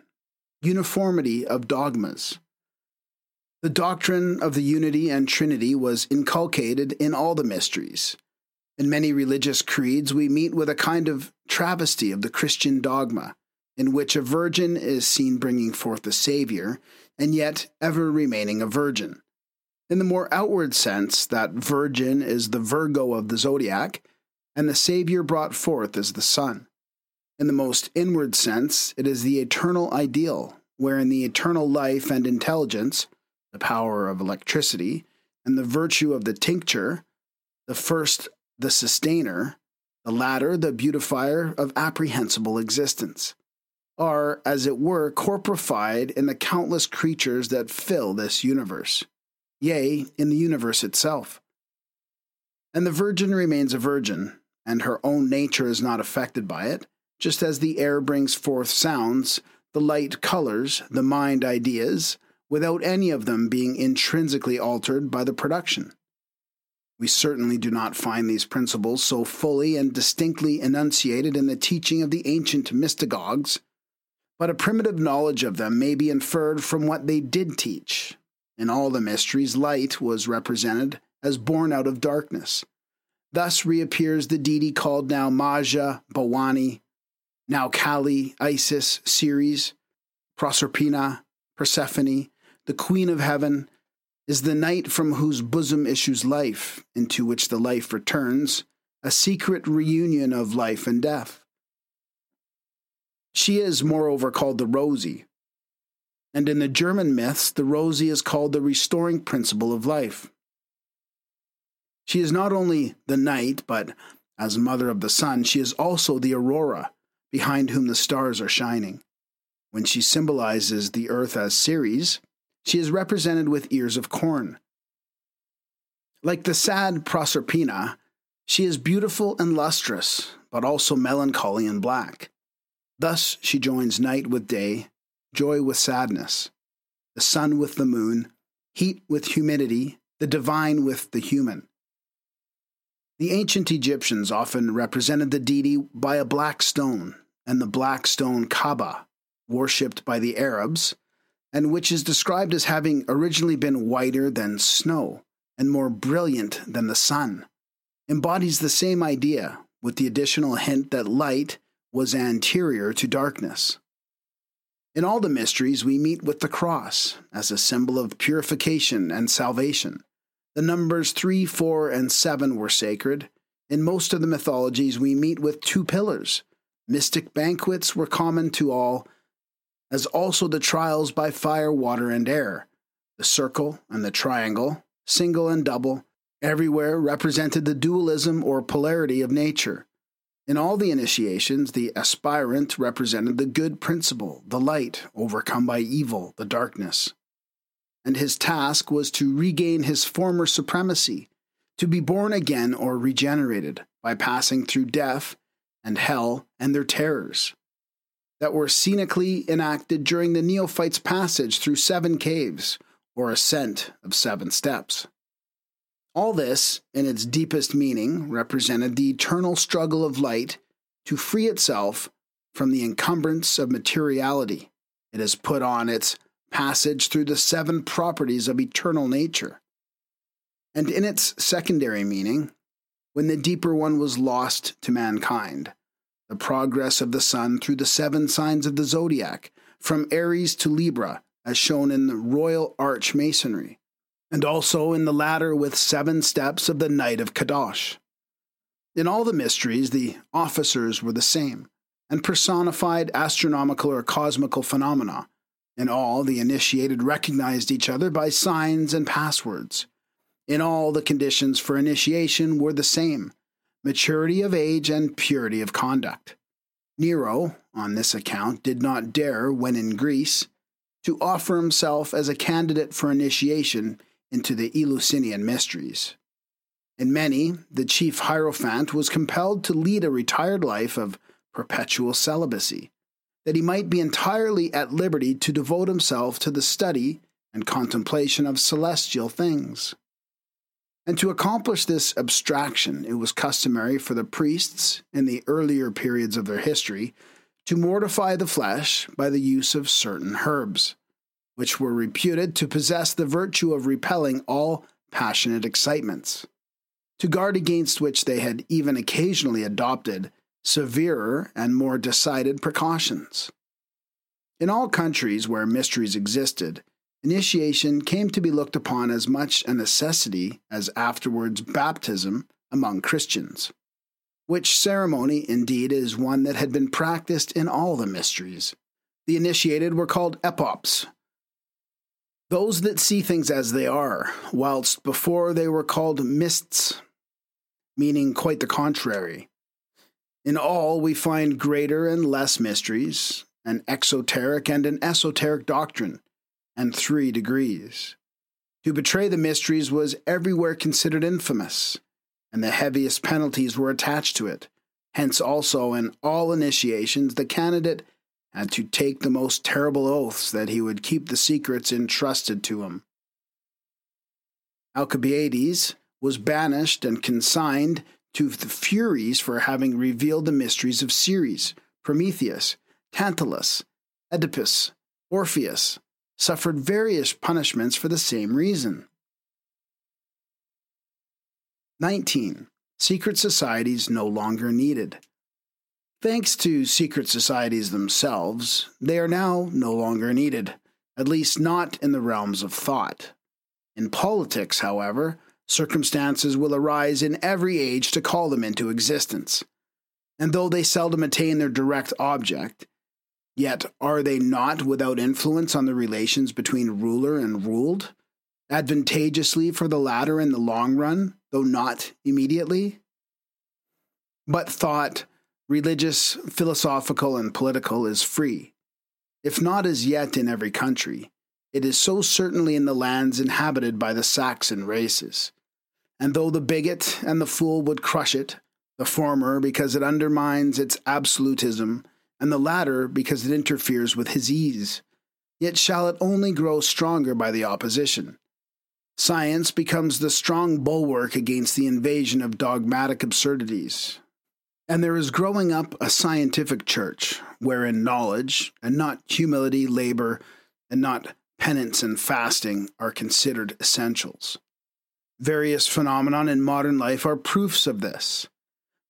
Uniformity of dogmas. The doctrine of the unity and trinity was inculcated in all the mysteries. In many religious creeds, we meet with a kind of travesty of the Christian dogma, in which a virgin is seen bringing forth a Savior, and yet ever remaining a virgin. In the more outward sense, that virgin is the Virgo of the zodiac, and the Savior brought forth is the Sun. In the most inward sense, it is the eternal ideal, wherein the eternal life and intelligence, the power of electricity, and the virtue of the tincture, the first the sustainer, the latter the beautifier of apprehensible existence, are, as it were, corporified in the countless creatures that fill this universe, yea, in the universe itself. And the virgin remains a virgin, and her own nature is not affected by it, just as the air brings forth sounds, the light colors, the mind ideas, without any of them being intrinsically altered by the production. We certainly do not find these principles so fully and distinctly enunciated in the teaching of the ancient mystagogues, but a primitive knowledge of them may be inferred from what they did teach. In all the mysteries, light was represented as born out of darkness. Thus reappears the deity called now Maja, Bhavani, now Kali, Isis, Ceres, Proserpina, Persephone, the Queen of Heaven, is the night from whose bosom issues life, into which the life returns, a secret reunion of life and death. She is, moreover, called the Rosie, and in the German myths, the Rosie is called the restoring principle of life. She is not only the night, but as mother of the sun, she is also the aurora, behind whom the stars are shining. When she symbolizes the earth as Ceres, she is represented with ears of corn. Like the sad Proserpina, she is beautiful and lustrous, but also melancholy and black. Thus she joins night with day, joy with sadness, the sun with the moon, heat with humidity, the divine with the human. The ancient Egyptians often represented the deity by a black stone, and the black stone Kaaba, worshipped by the Arabs, and which is described as having originally been whiter than snow and more brilliant than the sun, embodies the same idea with the additional hint that light was anterior to darkness. In all the mysteries, we meet with the cross as a symbol of purification and salvation. The numbers 3, 4, and 7 were sacred. In most of the mythologies, we meet with two pillars. Mystic banquets were common to all, as also the trials by fire, water, and air. The circle and the triangle, single and double, everywhere represented the dualism or polarity of nature. In all the initiations, the aspirant represented the good principle, the light, overcome by evil, the darkness. And his task was to regain his former supremacy, to be born again or regenerated by passing through death and hell and their terrors that were scenically enacted during the neophyte's passage through seven caves or ascent of seven steps. All this, in its deepest meaning, represented the eternal struggle of light to free itself from the encumbrance of materiality it has put on its passage through the seven properties of eternal nature. And in its secondary meaning, when the deeper one was lost to mankind, the progress of the sun through the seven signs of the zodiac, from Aries to Libra, as shown in the Royal Arch Masonry, and also in the ladder with seven steps of the Knight of Kadosh. In all the mysteries, the officers were the same, and personified astronomical or cosmical phenomena. In all, the initiated recognized each other by signs and passwords. In all, the conditions for initiation were the same maturity of age, and purity of conduct. Nero, on this account, did not dare, when in Greece, to offer himself as a candidate for initiation into the Eleusinian mysteries. In many, the chief Hierophant was compelled to lead a retired life of perpetual celibacy, that he might be entirely at liberty to devote himself to the study and contemplation of celestial things. And to accomplish this abstraction, it was customary for the priests, in the earlier periods of their history, to mortify the flesh by the use of certain herbs, which were reputed to possess the virtue of repelling all passionate excitements, to guard against which they had even occasionally adopted severer and more decided precautions. In all countries where mysteries existed, initiation came to be looked upon as much a necessity as afterwards baptism among Christians, which ceremony indeed is one that had been practiced in all the mysteries. The initiated were called epopts, those that see things as they are, whilst before they were called mists, meaning quite the contrary. In all, we find greater and less mysteries, an exoteric and an esoteric doctrine, and three degrees. To betray the mysteries was everywhere considered infamous, and the heaviest penalties were attached to it. Hence, also, in all initiations, the candidate had to take the most terrible oaths that he would keep the secrets entrusted to him. Alcibiades was banished and consigned to the Furies for having revealed the mysteries of Ceres, Prometheus, Tantalus, Oedipus, Orpheus, suffered various punishments for the same reason. 19. Secret societies no longer needed. Thanks to secret societies themselves, they are now no longer needed, at least not in the realms of thought. In politics, however, circumstances will arise in every age to call them into existence. And though they seldom attain their direct object, Yet are they not without influence on the relations between ruler and ruled, advantageously for the latter in the long run, though not immediately? But thought, religious, philosophical, and political, is free. If not as yet in every country, it is so certainly in the lands inhabited by the Saxon races. And though the bigot and the fool would crush it, the former because it undermines its absolutism, and the latter because it interferes with his ease. Yet shall it only grow stronger by the opposition. Science becomes the strong bulwark against the invasion of dogmatic absurdities. And there is growing up a scientific church wherein knowledge, and not humility, labor, and not penance and fasting, are considered essentials. Various phenomena in modern life are proofs of this.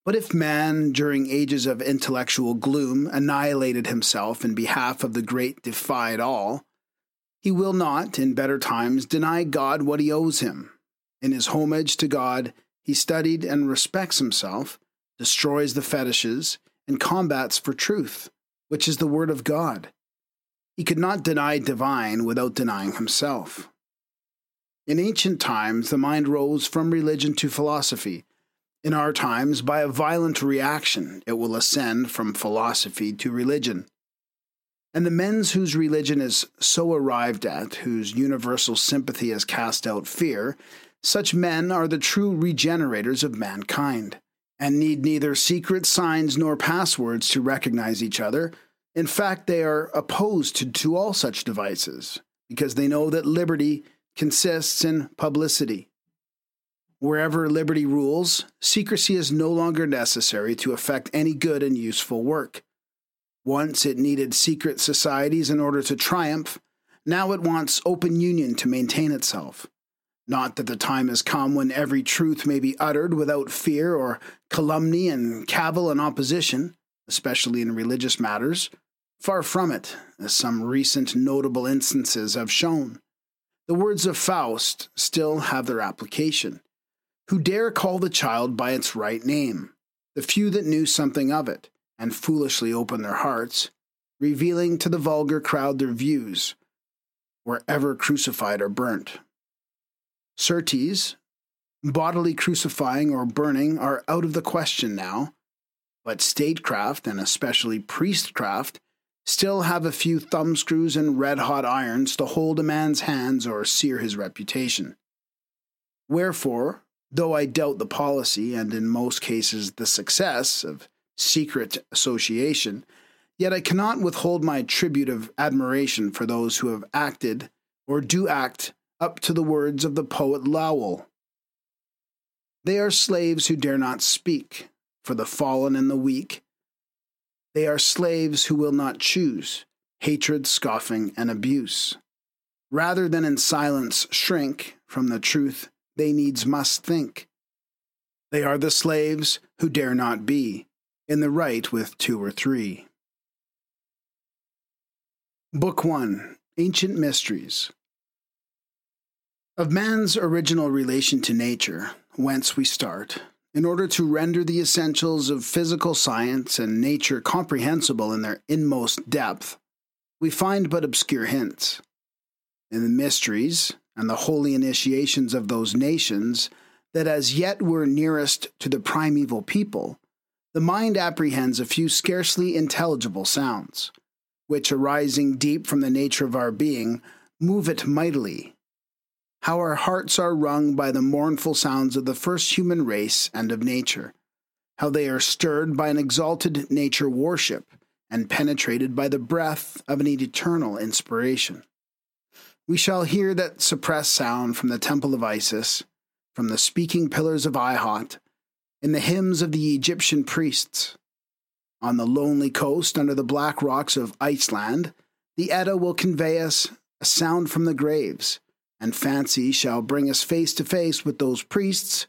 But if man, during ages of intellectual gloom, annihilated himself in behalf of the great defied all, he will not, in better times, deny God what he owes him. In his homage to God, he studied and respects himself, destroys the fetishes, and combats for truth, which is the word of God. He could not deny divine without denying himself. In ancient times, the mind rose from religion to philosophy in our times, by a violent reaction, it will ascend from philosophy to religion. And the men's whose religion is so arrived at, whose universal sympathy has cast out fear, such men are the true regenerators of mankind, and need neither secret signs nor passwords to recognize each other. In fact, they are opposed to, to all such devices, because they know that liberty consists in publicity. Wherever liberty rules, secrecy is no longer necessary to effect any good and useful work. Once it needed secret societies in order to triumph, now it wants open union to maintain itself. Not that the time has come when every truth may be uttered without fear or calumny and cavil and opposition, especially in religious matters. Far from it, as some recent notable instances have shown. The words of Faust still have their application who dare call the child by its right name, the few that knew something of it, and foolishly opened their hearts, revealing to the vulgar crowd their views, were ever crucified or burnt. Certes, bodily crucifying or burning are out of the question now, but statecraft, and especially priestcraft, still have a few thumbscrews and red hot irons to hold a man's hands or sear his reputation. Wherefore, Though I doubt the policy and in most cases the success of secret association, yet I cannot withhold my tribute of admiration for those who have acted or do act up to the words of the poet Lowell. They are slaves who dare not speak for the fallen and the weak. They are slaves who will not choose hatred, scoffing, and abuse. Rather than in silence shrink from the truth, they needs must think. They are the slaves who dare not be in the right with two or three. Book 1 Ancient Mysteries Of man's original relation to nature, whence we start, in order to render the essentials of physical science and nature comprehensible in their inmost depth, we find but obscure hints. In the mysteries and the holy initiations of those nations that as yet were nearest to the primeval people, the mind apprehends a few scarcely intelligible sounds, which, arising deep from the nature of our being, move it mightily. How our hearts are wrung by the mournful sounds of the first human race and of nature. How they are stirred by an exalted nature worship and penetrated by the breath of an eternal inspiration. We shall hear that suppressed sound from the temple of Isis, from the speaking pillars of Thot, in the hymns of the Egyptian priests. On the lonely coast under the black rocks of Iceland, the Edda will convey us a sound from the graves, and fancy shall bring us face to face with those priests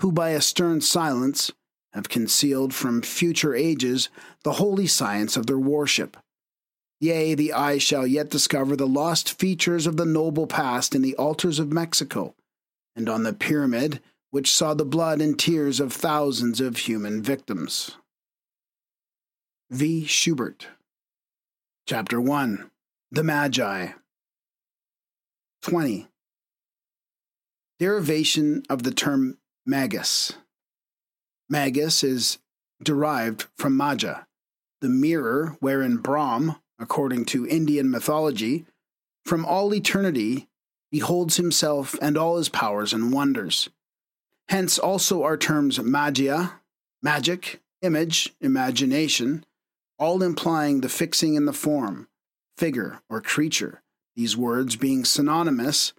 who, by a stern silence, have concealed from future ages the holy science of their worship. Yea, the eye shall yet discover the lost features of the noble past in the altars of Mexico, and on the pyramid which saw the blood and tears of thousands of human victims. V. Schubert. Chapter 1 The Magi. 20. Derivation of the term magus. Magus is derived from Maja, the mirror wherein Brahm, according to Indian mythology, from all eternity beholds himself and all his powers and wonders. Hence also are terms magia, magic, image, imagination, all implying the fixing in the form, figure, or creature, these words being synonymous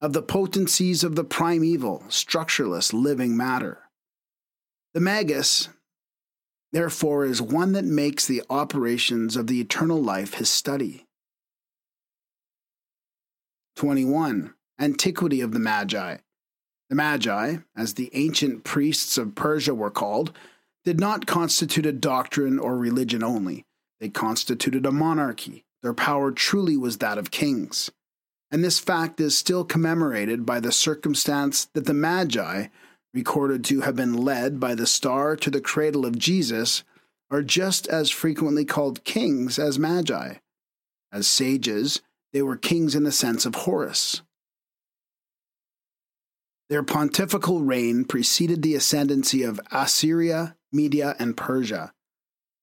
of the potencies of the primeval, structureless living matter. The magus, therefore, is one that makes the operations of the eternal life his study. 21. Antiquity of the Magi. The Magi, as the ancient priests of Persia were called, did not constitute a doctrine or religion only. They constituted a monarchy. Their power truly was that of kings. And this fact is still commemorated by the circumstance that the Magi recorded to have been led by the star to the cradle of Jesus, are just as frequently called kings as magi. As sages, they were kings in the sense of Horus. Their pontifical reign preceded the ascendancy of Assyria, Media, and Persia.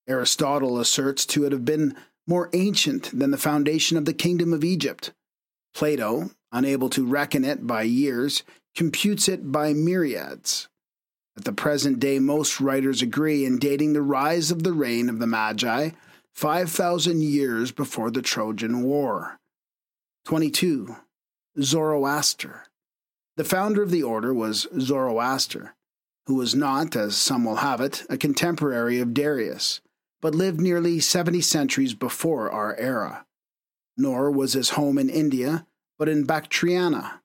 Aristotle asserts to it have been more ancient than the foundation of the kingdom of Egypt. Plato, unable to reckon it by years, computes it by myriads. At the present day, most writers agree in dating the rise of the reign of the Magi 5,000 years before the Trojan War. 22. Zoroaster. The founder of the order was Zoroaster, who was not, as some will have it, a contemporary of Darius, but lived nearly 70 centuries before our era. Nor was his home in India, but in Bactriana,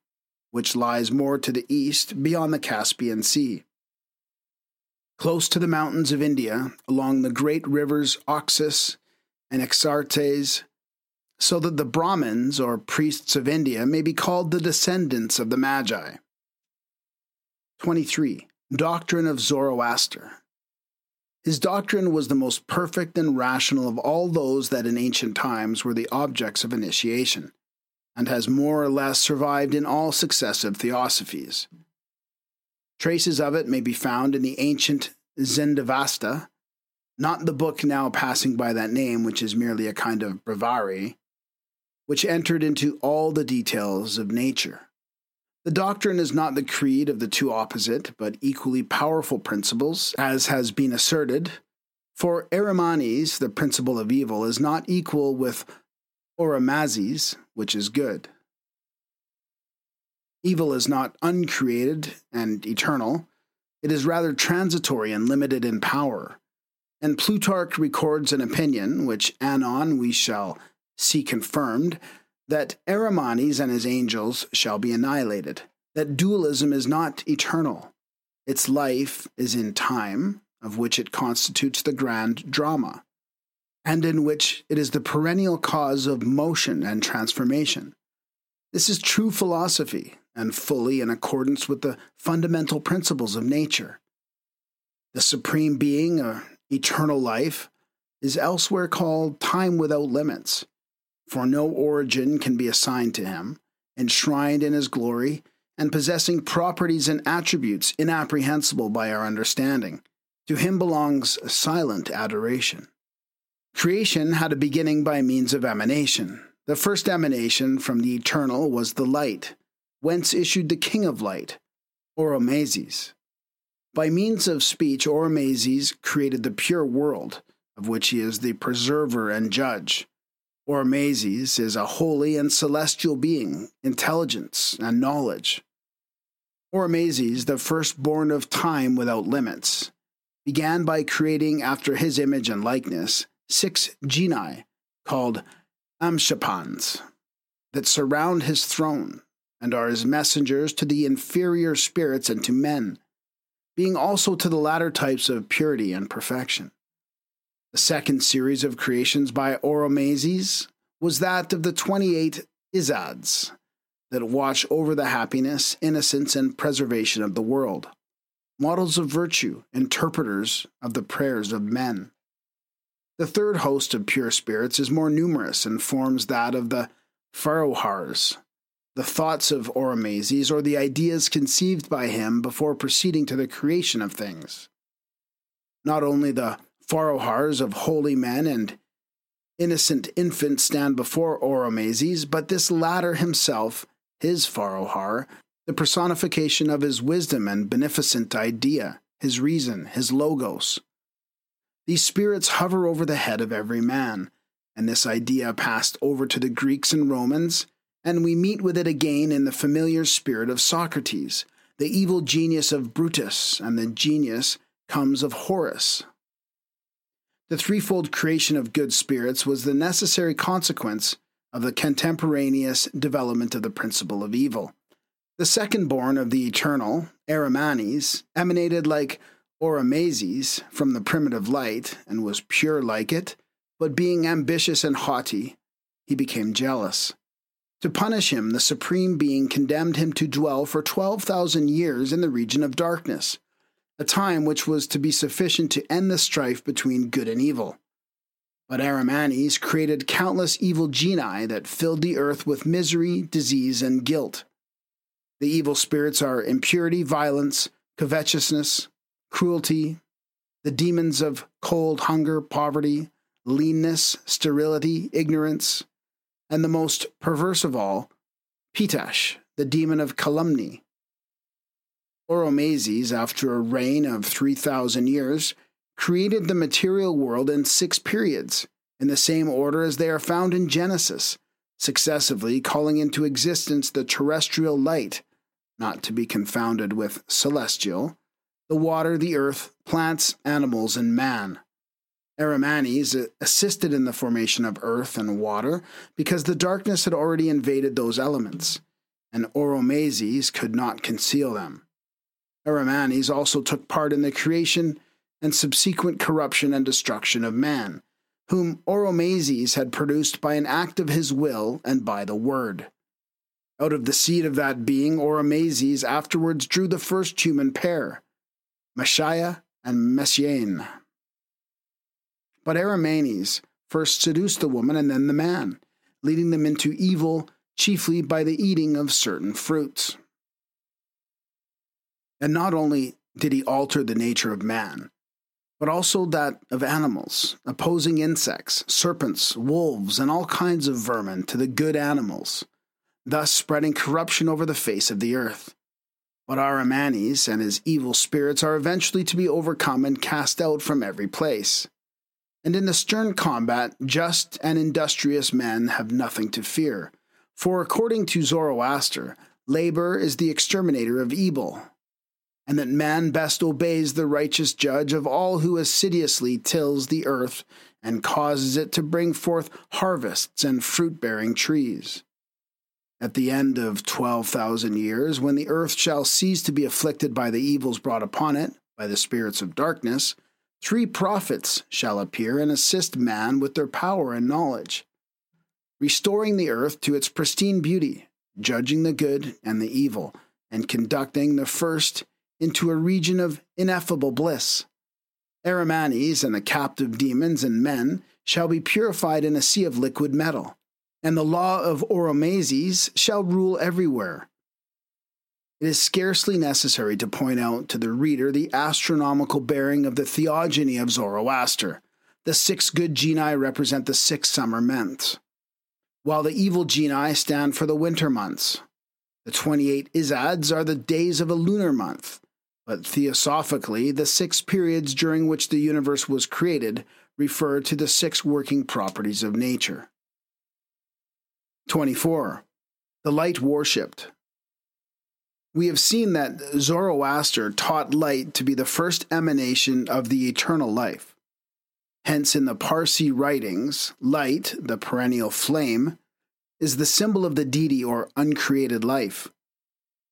which lies more to the east beyond the Caspian Sea. Close to the mountains of India, along the great rivers Oxus and Jaxartes, so that the Brahmins or priests of India may be called the descendants of the Magi. 23. Doctrine of Zoroaster. His doctrine was the most perfect and rational of all those that in ancient times were the objects of initiation and has more or less survived in all successive theosophies. Traces of it may be found in the ancient Zendavesta, not the book now passing by that name, which is merely a kind of breviary, which entered into all the details of nature. The doctrine is not the creed of the two opposite, but equally powerful principles, as has been asserted. For Arimanes, the principle of evil, is not equal with Oromazes, which is good. Evil is not uncreated and eternal, it is rather transitory and limited in power. and Plutarch records an opinion, which anon we shall see confirmed, that Arimanes and his angels shall be annihilated, that dualism is not eternal. Its life is in time, of which it constitutes the grand drama, and in which it is the perennial cause of motion and transformation. This is true philosophy, and fully in accordance with the fundamental principles of nature. The Supreme Being, or eternal life, is elsewhere called time without limits, for no origin can be assigned to him, enshrined in his glory, and possessing properties and attributes inapprehensible by our understanding. To him belongs silent adoration. Creation had a beginning by means of emanation. The first emanation from the eternal was the light, whence issued the king of light, Oromazes. By means of speech, Oromazes created the pure world, of which he is the preserver and judge. Oromazes is a holy and celestial being, intelligence and knowledge. Oromazes, the firstborn of time without limits, began by creating after his image and likeness six genii called Amshapans that surround his throne and are his messengers to the inferior spirits and to men being also to the latter types of purity and perfection. The second series of creations by Oromazes was that of the 28 Izads that watch over the happiness, innocence, and preservation of the world, models of virtue, interpreters of the prayers of men. The third host of pure spirits is more numerous and forms that of the Pharohars, the thoughts of Oromazes or the ideas conceived by him before proceeding to the creation of things. Not only the Pharohars of holy men and innocent infants stand before Oromazes, but this latter himself, his Farohar, the personification of his wisdom and beneficent idea, his reason, his logos. These spirits hover over the head of every man, and this idea passed over to the Greeks and Romans and we meet with it again in the familiar spirit of Socrates. The evil genius of Brutus and the genius comes of Horace. The threefold creation of good spirits was the necessary consequence of the contemporaneous development of the principle of evil. The second born of the eternal, Arimanes, emanated like Oromazes from the primitive light and was pure like it, but being ambitious and haughty, he became jealous. To punish him, the Supreme Being condemned him to dwell for 12,000 years in the region of darkness, a time which was to be sufficient to end the strife between good and evil. But Arimanes created countless evil genii that filled the earth with misery, disease, and guilt. The evil spirits are impurity, violence, covetousness, cruelty, the demons of cold, hunger, poverty, leanness, sterility, ignorance, and the most perverse of all, Pitash, the demon of calumny. Oromazes, after a reign of 3,000 years, created the material world in six periods, in the same order as they are found in Genesis, successively calling into existence the terrestrial light, not to be confounded with celestial, the water, the earth, plants, animals, and man. Arimanes assisted in the formation of earth and water because the darkness had already invaded those elements, and Oromazes could not conceal them. Arimanes also took part in the creation and subsequent corruption and destruction of man, whom Oromazes had produced by an act of his will and by the word. Out of the seed of that being, Oromazes afterwards drew the first human pair, Meschia and Meschiane. But Arimanes first seduced the woman and then the man, leading them into evil chiefly by the eating of certain fruits. And not only did he alter the nature of man, but also that of animals, opposing insects, serpents, wolves, and all kinds of vermin to the good animals, thus spreading corruption over the face of the earth. But Arimanes and his evil spirits are eventually to be overcome and cast out from every place. And in the stern combat, just and industrious men have nothing to fear. For according to Zoroaster, labor is the exterminator of evil. And that man best obeys the righteous judge of all who assiduously tills the earth and causes it to bring forth harvests and fruit bearing trees. At the end of 12,000 years, when the earth shall cease to be afflicted by the evils brought upon it by the spirits of darkness, three prophets shall appear and assist man with their power and knowledge, restoring the earth to its pristine beauty, judging the good and the evil, and conducting the first into a region of ineffable bliss. Arimanes and the captive demons and men shall be purified in a sea of liquid metal and the law of Oromazes shall rule everywhere. It is scarcely necessary to point out to the reader the astronomical bearing of the theogony of Zoroaster. The six good genii represent the six summer months, while the evil genii stand for the winter months. The 28 Izads are the days of a lunar month, but theosophically, the six periods during which the universe was created refer to the six working properties of nature. 24. The light worshipped. We have seen that Zoroaster taught light to be the first emanation of the eternal life. Hence, in the Parsi writings, light, the perennial flame, is the symbol of the deity or uncreated life.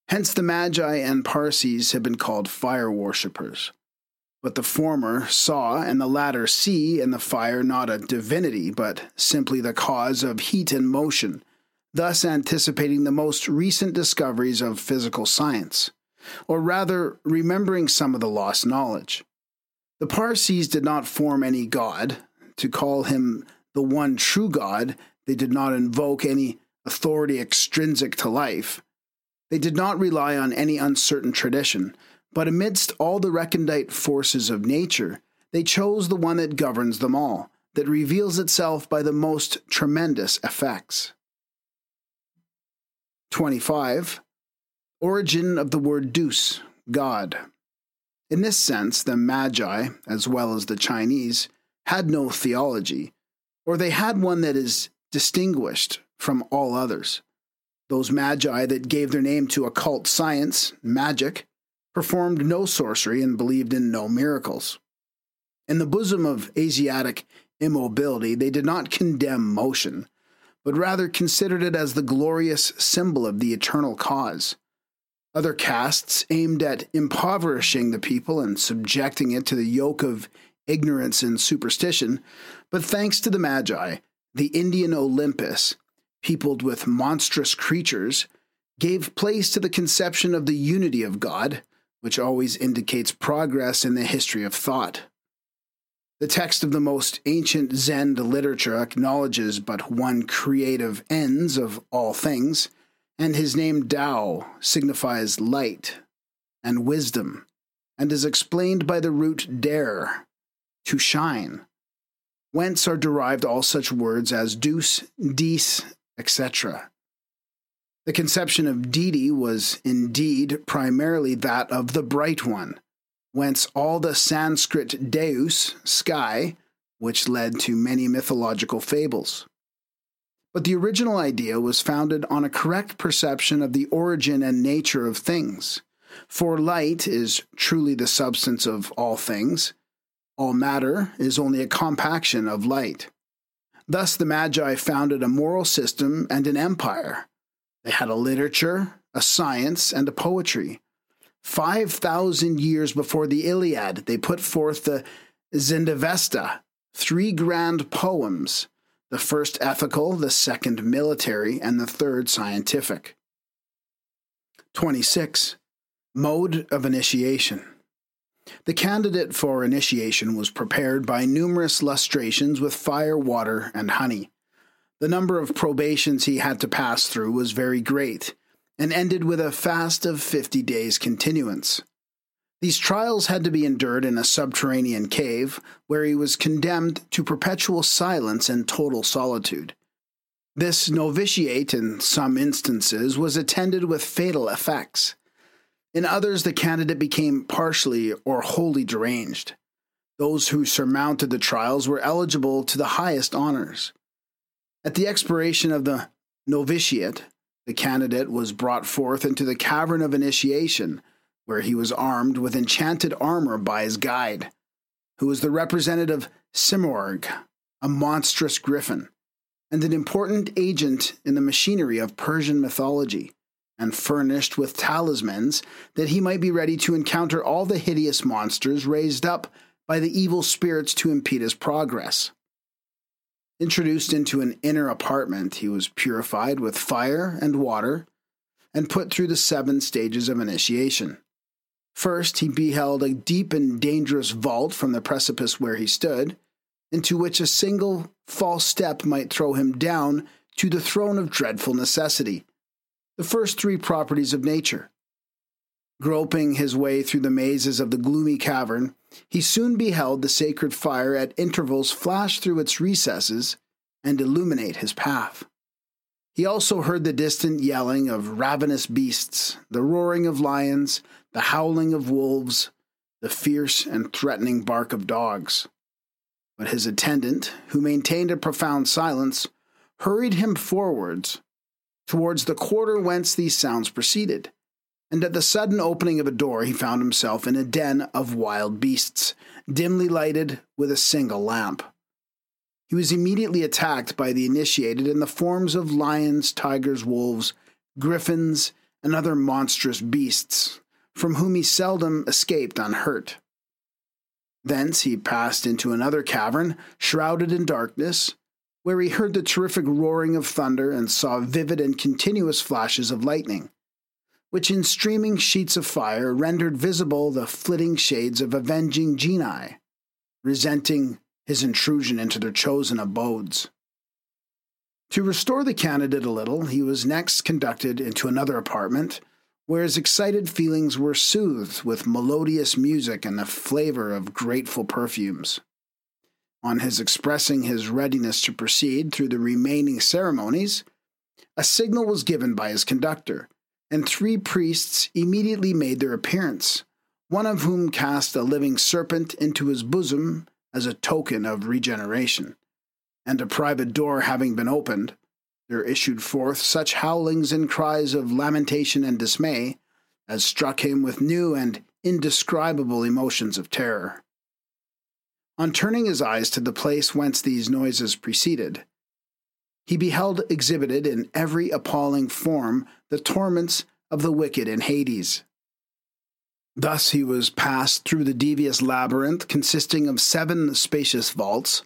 Hence, the Magi and Parsis have been called fire worshippers. But the former saw and the latter see in the fire not a divinity, but simply the cause of heat and motion, thus anticipating the most recent discoveries of physical science, or rather, remembering some of the lost knowledge. The Parsis did not form any god. To call him the one true God, they did not invoke any authority extrinsic to life. They did not rely on any uncertain tradition, but amidst all the recondite forces of nature, they chose the one that governs them all, that reveals itself by the most tremendous effects. 25. Origin of the word deus, God. In this sense, the Magi, as well as the Chinese, had no theology, or they had one that is distinguished from all others. Those Magi that gave their name to occult science, magic, performed no sorcery and believed in no miracles. In the bosom of Asiatic immobility, they did not condemn motion, but rather considered it as the glorious symbol of the eternal cause. Other castes aimed at impoverishing the people and subjecting it to the yoke of ignorance and superstition, but thanks to the Magi, the Indian Olympus, peopled with monstrous creatures, gave place to the conception of the unity of God, which always indicates progress in the history of thought. The text of the most ancient Zend literature acknowledges but one creative ends of all things, and his name Tao signifies light and wisdom, and is explained by the root dare, to shine, whence are derived all such words as deus, dis, etc. The conception of deity was indeed primarily that of the Bright One whence all the Sanskrit deus, sky, which led to many mythological fables. But the original idea was founded on a correct perception of the origin and nature of things. For light is truly the substance of all things, all matter is only a compaction of light. Thus, the Magi founded a moral system and an empire. They had a literature, a science, and a poetry. 5,000 years before the Iliad, they put forth the Zendavesta, three grand poems the first ethical, the second military, and the third scientific. 26. Mode of initiation. The candidate for initiation was prepared by numerous lustrations with fire, water, and honey. The number of probations he had to pass through was very great, and ended with a fast of 50 days' continuance. These trials had to be endured in a subterranean cave where he was condemned to perpetual silence and total solitude. This novitiate, in some instances, was attended with fatal effects. In others, the candidate became partially or wholly deranged. Those who surmounted the trials were eligible to the highest honors. At the expiration of the novitiate, the candidate was brought forth into the cavern of initiation, where he was armed with enchanted armor by his guide, who was the representative Simorg, a monstrous griffin, and an important agent in the machinery of Persian mythology, and furnished with talismans that he might be ready to encounter all the hideous monsters raised up by the evil spirits to impede his progress. Introduced into an inner apartment, he was purified with fire and water and put through the seven stages of initiation. First, he beheld a deep and dangerous vault from the precipice where he stood, into which a single false step might throw him down to the throne of dreadful necessity, the first three properties of nature. Groping his way through the mazes of the gloomy cavern, he soon beheld the sacred fire at intervals flash through its recesses and illuminate his path. He also heard the distant yelling of ravenous beasts, the roaring of lions, the howling of wolves, the fierce and threatening bark of dogs. But his attendant, who maintained a profound silence, hurried him forwards towards the quarter whence these sounds proceeded and at the sudden opening of a door he found himself in a den of wild beasts, dimly lighted with a single lamp. He was immediately attacked by the initiated in the forms of lions, tigers, wolves, griffins, and other monstrous beasts, from whom he seldom escaped unhurt. Thence he passed into another cavern, shrouded in darkness, where he heard the terrific roaring of thunder and saw vivid and continuous flashes of lightning which in streaming sheets of fire rendered visible the flitting shades of avenging genii, resenting his intrusion into their chosen abodes. To restore the candidate a little, he was next conducted into another apartment where his excited feelings were soothed with melodious music and the flavor of grateful perfumes. On his expressing his readiness to proceed through the remaining ceremonies, a signal was given by his conductor, and three priests immediately made their appearance, one of whom cast a living serpent into his bosom as a token of regeneration. And a private door having been opened, there issued forth such howlings and cries of lamentation and dismay as struck him with new and indescribable emotions of terror. On turning his eyes to the place whence these noises proceeded, he beheld exhibited in every appalling form the torments of the wicked in Hades. Thus he was passed through the devious labyrinth consisting of seven spacious vaults,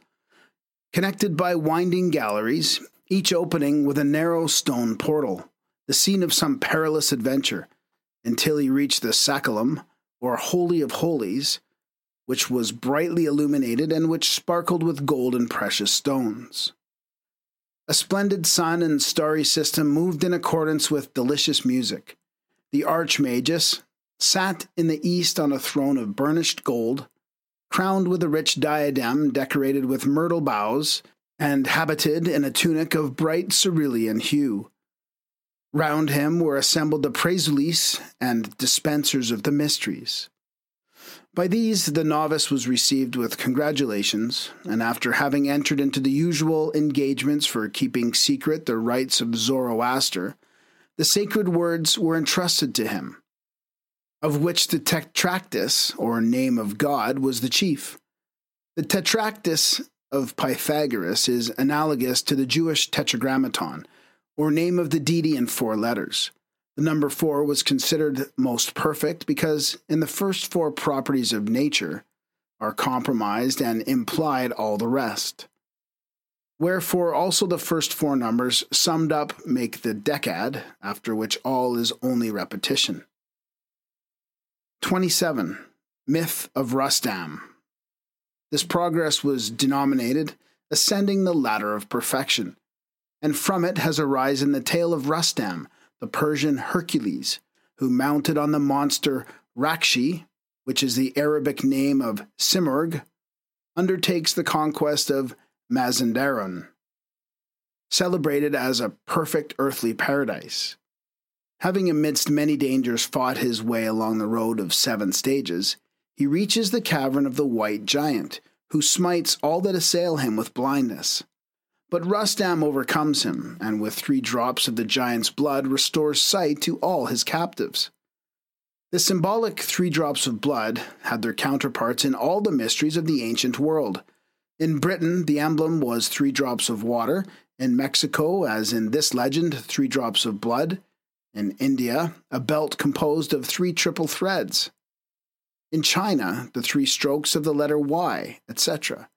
connected by winding galleries, each opening with a narrow stone portal, the scene of some perilous adventure, until he reached the sacellum, or Holy of Holies, which was brightly illuminated and which sparkled with gold and precious stones. A splendid sun and starry system moved in accordance with delicious music. The Archmagus sat in the east on a throne of burnished gold, crowned with a rich diadem decorated with myrtle boughs, and habited in a tunic of bright cerulean hue. Round him were assembled the praesulis and dispensers of the mysteries. By these, the novice was received with congratulations, and after having entered into the usual engagements for keeping secret the rites of Zoroaster, the sacred words were entrusted to him, of which the Tetractys, or name of God, was the chief. The Tetractys of Pythagoras is analogous to the Jewish Tetragrammaton, or name of the deity in four letters. The number four was considered most perfect because, in the first four properties of nature, are compromised and implied all the rest. Wherefore, also the first four numbers summed up make the decad, after which all is only repetition. 27. Myth of Rustam. This progress was denominated ascending the ladder of perfection, and from it has arisen the tale of Rustam the Persian Hercules, who mounted on the monster Rakshi, which is the Arabic name of Simurg, undertakes the conquest of Mazandaran, celebrated as a perfect earthly paradise. Having amidst many dangers fought his way along the road of seven stages, he reaches the cavern of the white giant, who smites all that assail him with blindness. But Rustam overcomes him, and with three drops of the giant's blood restores sight to all his captives. The symbolic three drops of blood had their counterparts in all the mysteries of the ancient world. In Britain, the emblem was three drops of water. In Mexico, as in this legend, three drops of blood. In India, a belt composed of three triple threads. In China, the three strokes of the letter Y, etc.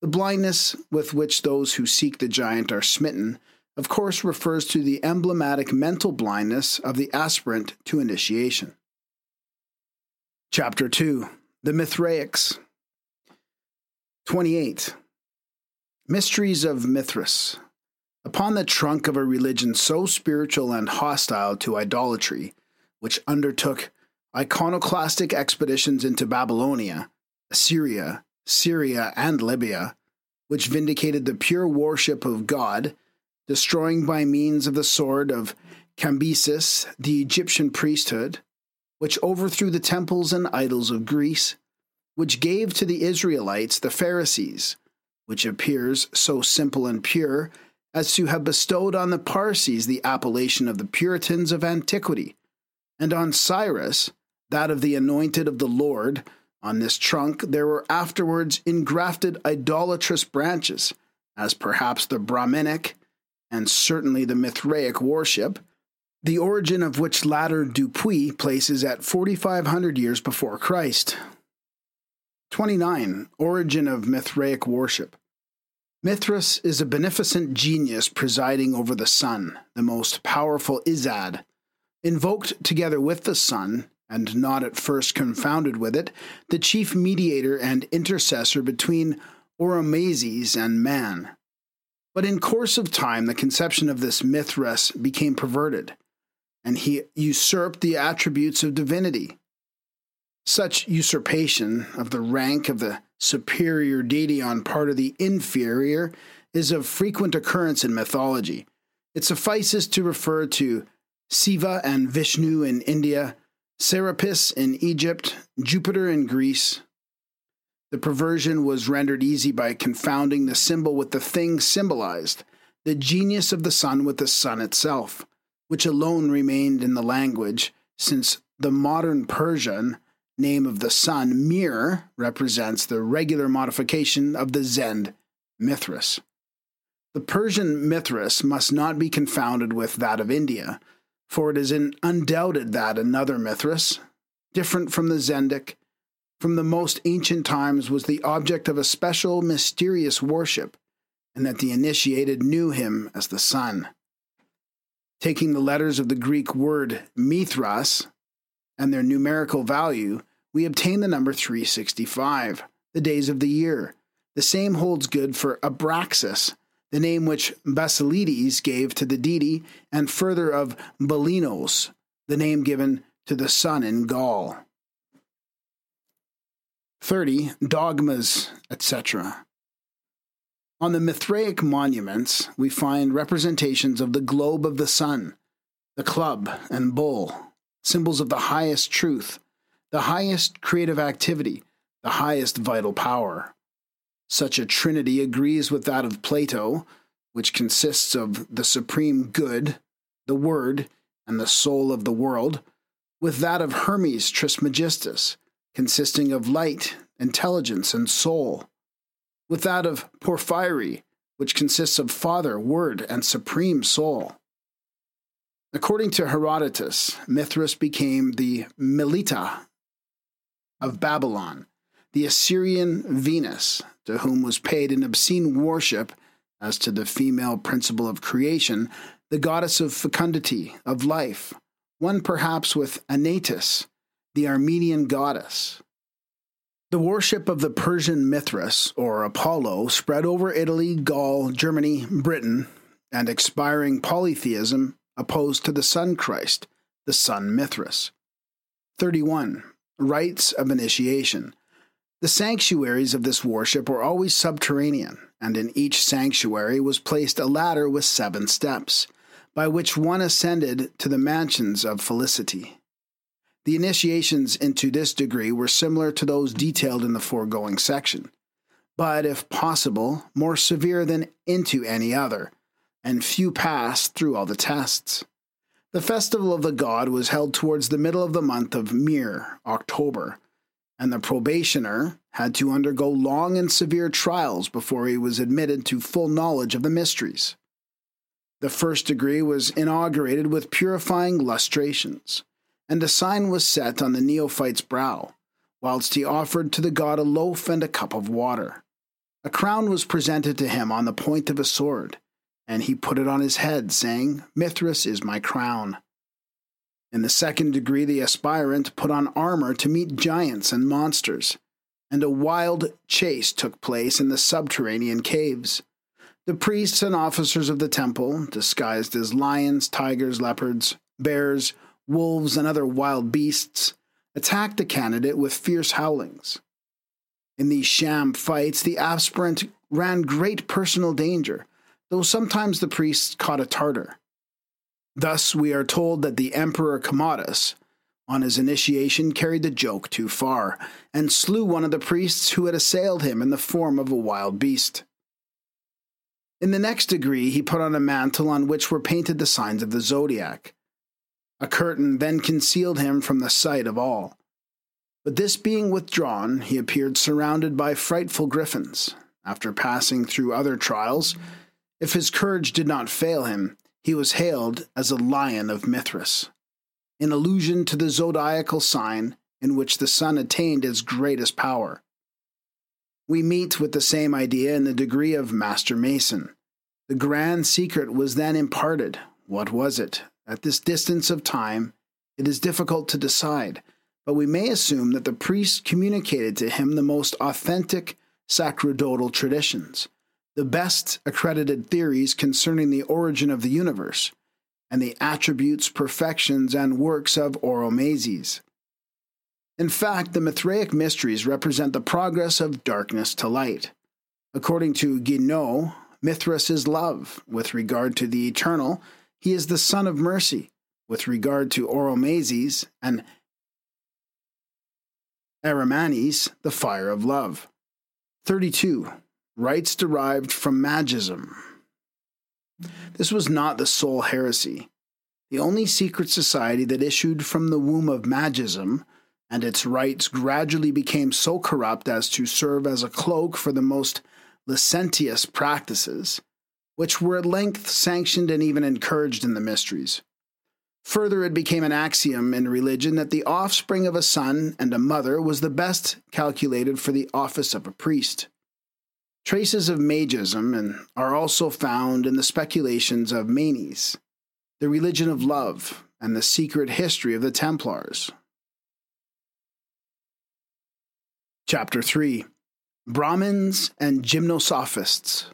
The blindness with which those who seek the giant are smitten, of course, refers to the emblematic mental blindness of the aspirant to initiation. Chapter 2 The Mithraics 28. Mysteries of Mithras. Upon the trunk of a religion so spiritual and hostile to idolatry, which undertook iconoclastic expeditions into Babylonia, Assyria, Syria, and Libya, which vindicated the pure worship of God, destroying by means of the sword of Cambyses the Egyptian priesthood, which overthrew the temples and idols of Greece, which gave to the Israelites the Pharisees, which appears so simple and pure as to have bestowed on the Parsees the appellation of the Puritans of antiquity, and on Cyrus that of the anointed of the Lord. On this trunk there were afterwards engrafted idolatrous branches, as perhaps the Brahminic, and certainly the Mithraic worship, the origin of which latter Dupuis places at 4,500 years before Christ. 29. Origin of Mithraic worship. Mithras is a beneficent genius presiding over the sun, the most powerful Izad. Invoked together with the sun, and not at first confounded with it, the chief mediator and intercessor between Oromazes and man. But in course of time, the conception of this Mithras became perverted, and he usurped the attributes of divinity. Such usurpation of the rank of the superior deity on part of the inferior is of frequent occurrence in mythology. It suffices to refer to Siva and Vishnu in India, Serapis in Egypt, Jupiter in Greece. The perversion was rendered easy by confounding the symbol with the thing symbolized, the genius of the sun with the sun itself, which alone remained in the language, since the modern Persian name of the sun, Mir, represents the regular modification of the Zend, Mithras. The Persian Mithras must not be confounded with that of India, for it is undoubted that another Mithras, different from the Zendic, from the most ancient times was the object of a special mysterious worship, and that the initiated knew him as the sun. Taking the letters of the Greek word Mithras and their numerical value, we obtain the number 365, the days of the year. The same holds good for Abraxas, the name which Basilides gave to the deity, and further of Balinos, the name given to the sun in Gaul. 30. Dogmas, etc. On the Mithraic monuments, we find representations of the globe of the sun, the club and bull, symbols of the highest truth, the highest creative activity, the highest vital power. Such a trinity agrees with that of Plato, which consists of the supreme good, the word, and the soul of the world, with that of Hermes Trismegistus, consisting of light, intelligence, and soul, with that of Porphyry, which consists of Father, Word, and Supreme Soul. According to Herodotus, Mithras became the Mylitta of Babylon, the Assyrian Venus, to whom was paid an obscene worship as to the female principle of creation, the goddess of fecundity, of life, one perhaps with Anaitis, the Armenian goddess. The worship of the Persian Mithras, or Apollo, spread over Italy, Gaul, Germany, Britain, and expiring polytheism opposed to the Sun Christ, the Sun Mithras. 31 rites of initiation. The sanctuaries of this worship were always subterranean, and in each sanctuary was placed a ladder with seven steps, by which one ascended to the mansions of felicity. The initiations into this degree were similar to those detailed in the foregoing section, but, if possible, more severe than into any other, and few passed through all the tests. The festival of the god was held towards the middle of the month of Mir, October, and the probationer had to undergo long and severe trials before he was admitted to full knowledge of the mysteries. The first degree was inaugurated with purifying lustrations, and a sign was set on the neophyte's brow, whilst he offered to the god a loaf and a cup of water. A crown was presented to him on the point of a sword, and he put it on his head, saying, Mithras is my crown. In the second degree, the aspirant put on armor to meet giants and monsters, and a wild chase took place in the subterranean caves. The priests and officers of the temple, disguised as lions, tigers, leopards, bears, wolves, and other wild beasts, attacked the candidate with fierce howlings. In these sham fights, the aspirant ran great personal danger, though sometimes the priests caught a Tartar. Thus, we are told that the Emperor Commodus, on his initiation, carried the joke too far and slew one of the priests who had assailed him in the form of a wild beast. In the next degree, he put on a mantle on which were painted the signs of the zodiac. A curtain then concealed him from the sight of all. But this being withdrawn, he appeared surrounded by frightful griffins. After passing through other trials, if his courage did not fail him, he was hailed as a lion of Mithras, in allusion to the zodiacal sign in which the sun attained its greatest power. We meet with the same idea in the degree of Master Mason. The grand secret was then imparted. What was it? At this distance of time, it is difficult to decide, but we may assume that the priest communicated to him the most authentic sacerdotal traditions the best accredited theories concerning the origin of the universe, and the attributes, perfections, and works of Oromazes. In fact, the Mithraic mysteries represent the progress of darkness to light. According to Guigniaut, Mithras is love. With regard to the eternal, he is the son of mercy. With regard to Oromazes and Arimanes, the fire of love. 32 rites derived from magism. This was not the sole heresy. The only secret society that issued from the womb of magism and its rites gradually became so corrupt as to serve as a cloak for the most licentious practices, which were at length sanctioned and even encouraged in the mysteries. Further, it became an axiom in religion that the offspring of a son and a mother was the best calculated for the office of a priest. Traces of magism and are also found in the speculations of Manes, the religion of love, and the secret history of the Templars. Chapter 3 Brahmins and Gymnosophists.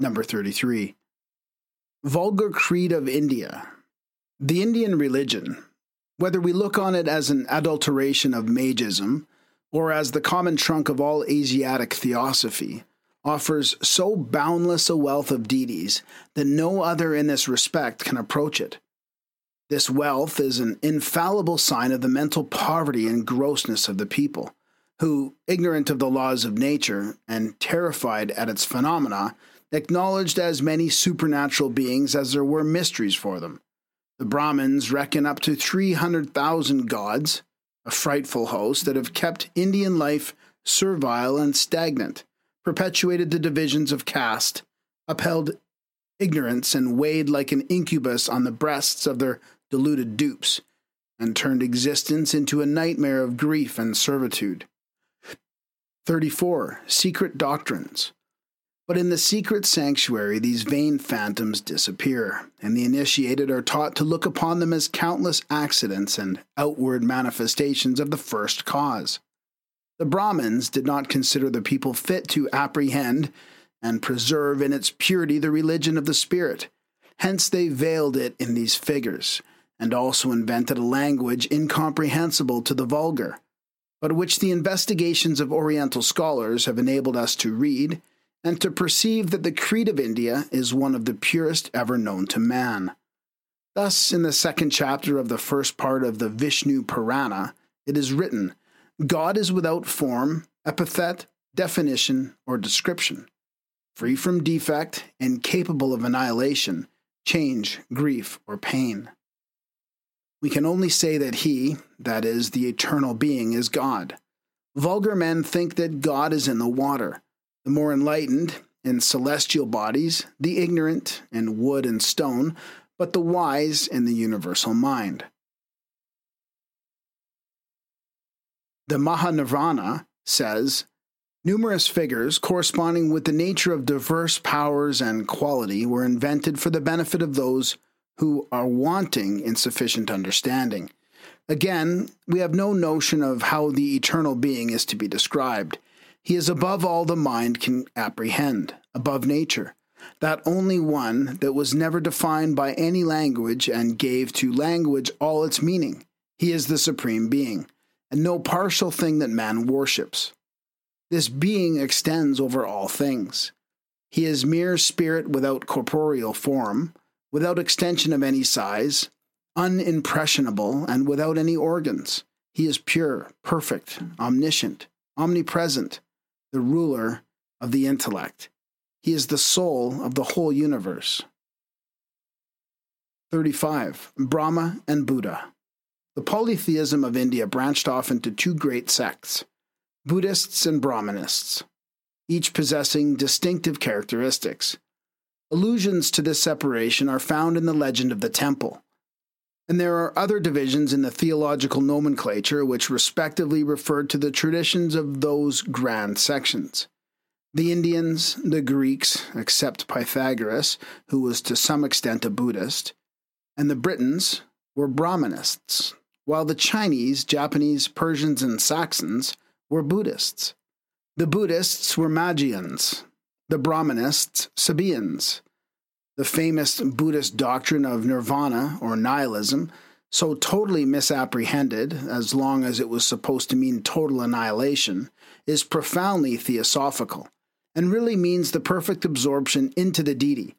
Number 33. Vulgar Creed of India. The Indian religion, whether we look on it as an adulteration of magism or as the common trunk of all Asiatic theosophy, offers so boundless a wealth of deities that no other in this respect can approach it. This wealth is an infallible sign of the mental poverty and grossness of the people, who, ignorant of the laws of nature and terrified at its phenomena, acknowledged as many supernatural beings as there were mysteries for them. The Brahmins reckon up to 300,000 gods, a frightful host that have kept Indian life servile and stagnant, perpetuated the divisions of caste, upheld ignorance, and weighed like an incubus on the breasts of their deluded dupes, and turned existence into a nightmare of grief and servitude. 34. Secret Doctrines but in the secret sanctuary, these vain phantoms disappear, and the initiated are taught to look upon them as countless accidents and outward manifestations of the first cause. The Brahmins did not consider the people fit to apprehend and preserve in its purity the religion of the Spirit. Hence, they veiled it in these figures, and also invented a language incomprehensible to the vulgar, but which the investigations of Oriental scholars have enabled us to read and to perceive that the creed of India is one of the purest ever known to man. Thus, in the second chapter of the first part of the Vishnu Purana, it is written God is without form, epithet, definition, or description. Free from defect and capable of annihilation, change, grief, or pain. We can only say that He, that is, the eternal being, is God. Vulgar men think that God is in the water. The more enlightened, in celestial bodies, the ignorant, in wood and stone, but the wise in the universal mind. The Mahanirvana says numerous figures corresponding with the nature of diverse powers and quality were invented for the benefit of those who are wanting in sufficient understanding. Again, we have no notion of how the eternal being is to be described. He is above all the mind can apprehend, above nature, that only one that was never defined by any language and gave to language all its meaning. He is the supreme being and no partial thing that man worships. This being extends over all things. He is mere spirit without corporeal form, without extension of any size, unimpressionable, and without any organs. He is pure, perfect, omniscient, omnipresent, the ruler of the intellect. He is the soul of the whole universe. 35. Brahma and Buddha. The polytheism of India branched off into two great sects Buddhists and Brahmanists, each possessing distinctive characteristics. Allusions to this separation are found in the legend of the temple. And there are other divisions in the theological nomenclature which respectively referred to the traditions of those grand sections. The Indians, the Greeks, except Pythagoras, who was to some extent a Buddhist, and the Britons were Brahmanists, while the Chinese, Japanese, Persians, and Saxons were Buddhists. The Buddhists were Magians, the Brahmanists, Sabaeans. The famous Buddhist doctrine of nirvana or nihilism, so totally misapprehended, as long as it was supposed to mean total annihilation, is profoundly theosophical and really means the perfect absorption into the deity,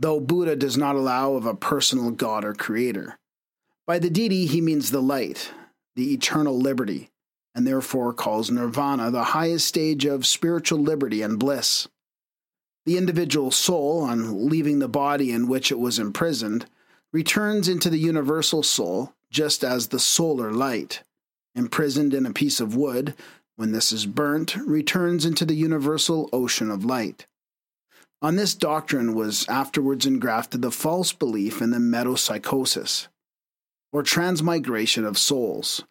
though Buddha does not allow of a personal God or creator. By the deity, he means the light, the eternal liberty, and therefore calls nirvana the highest stage of spiritual liberty and bliss. The individual soul, on leaving the body in which it was imprisoned, returns into the universal soul just as the solar light, imprisoned in a piece of wood, when this is burnt, returns into the universal ocean of light. On this doctrine was afterwards engrafted the false belief in the metempsychosis, or transmigration of souls,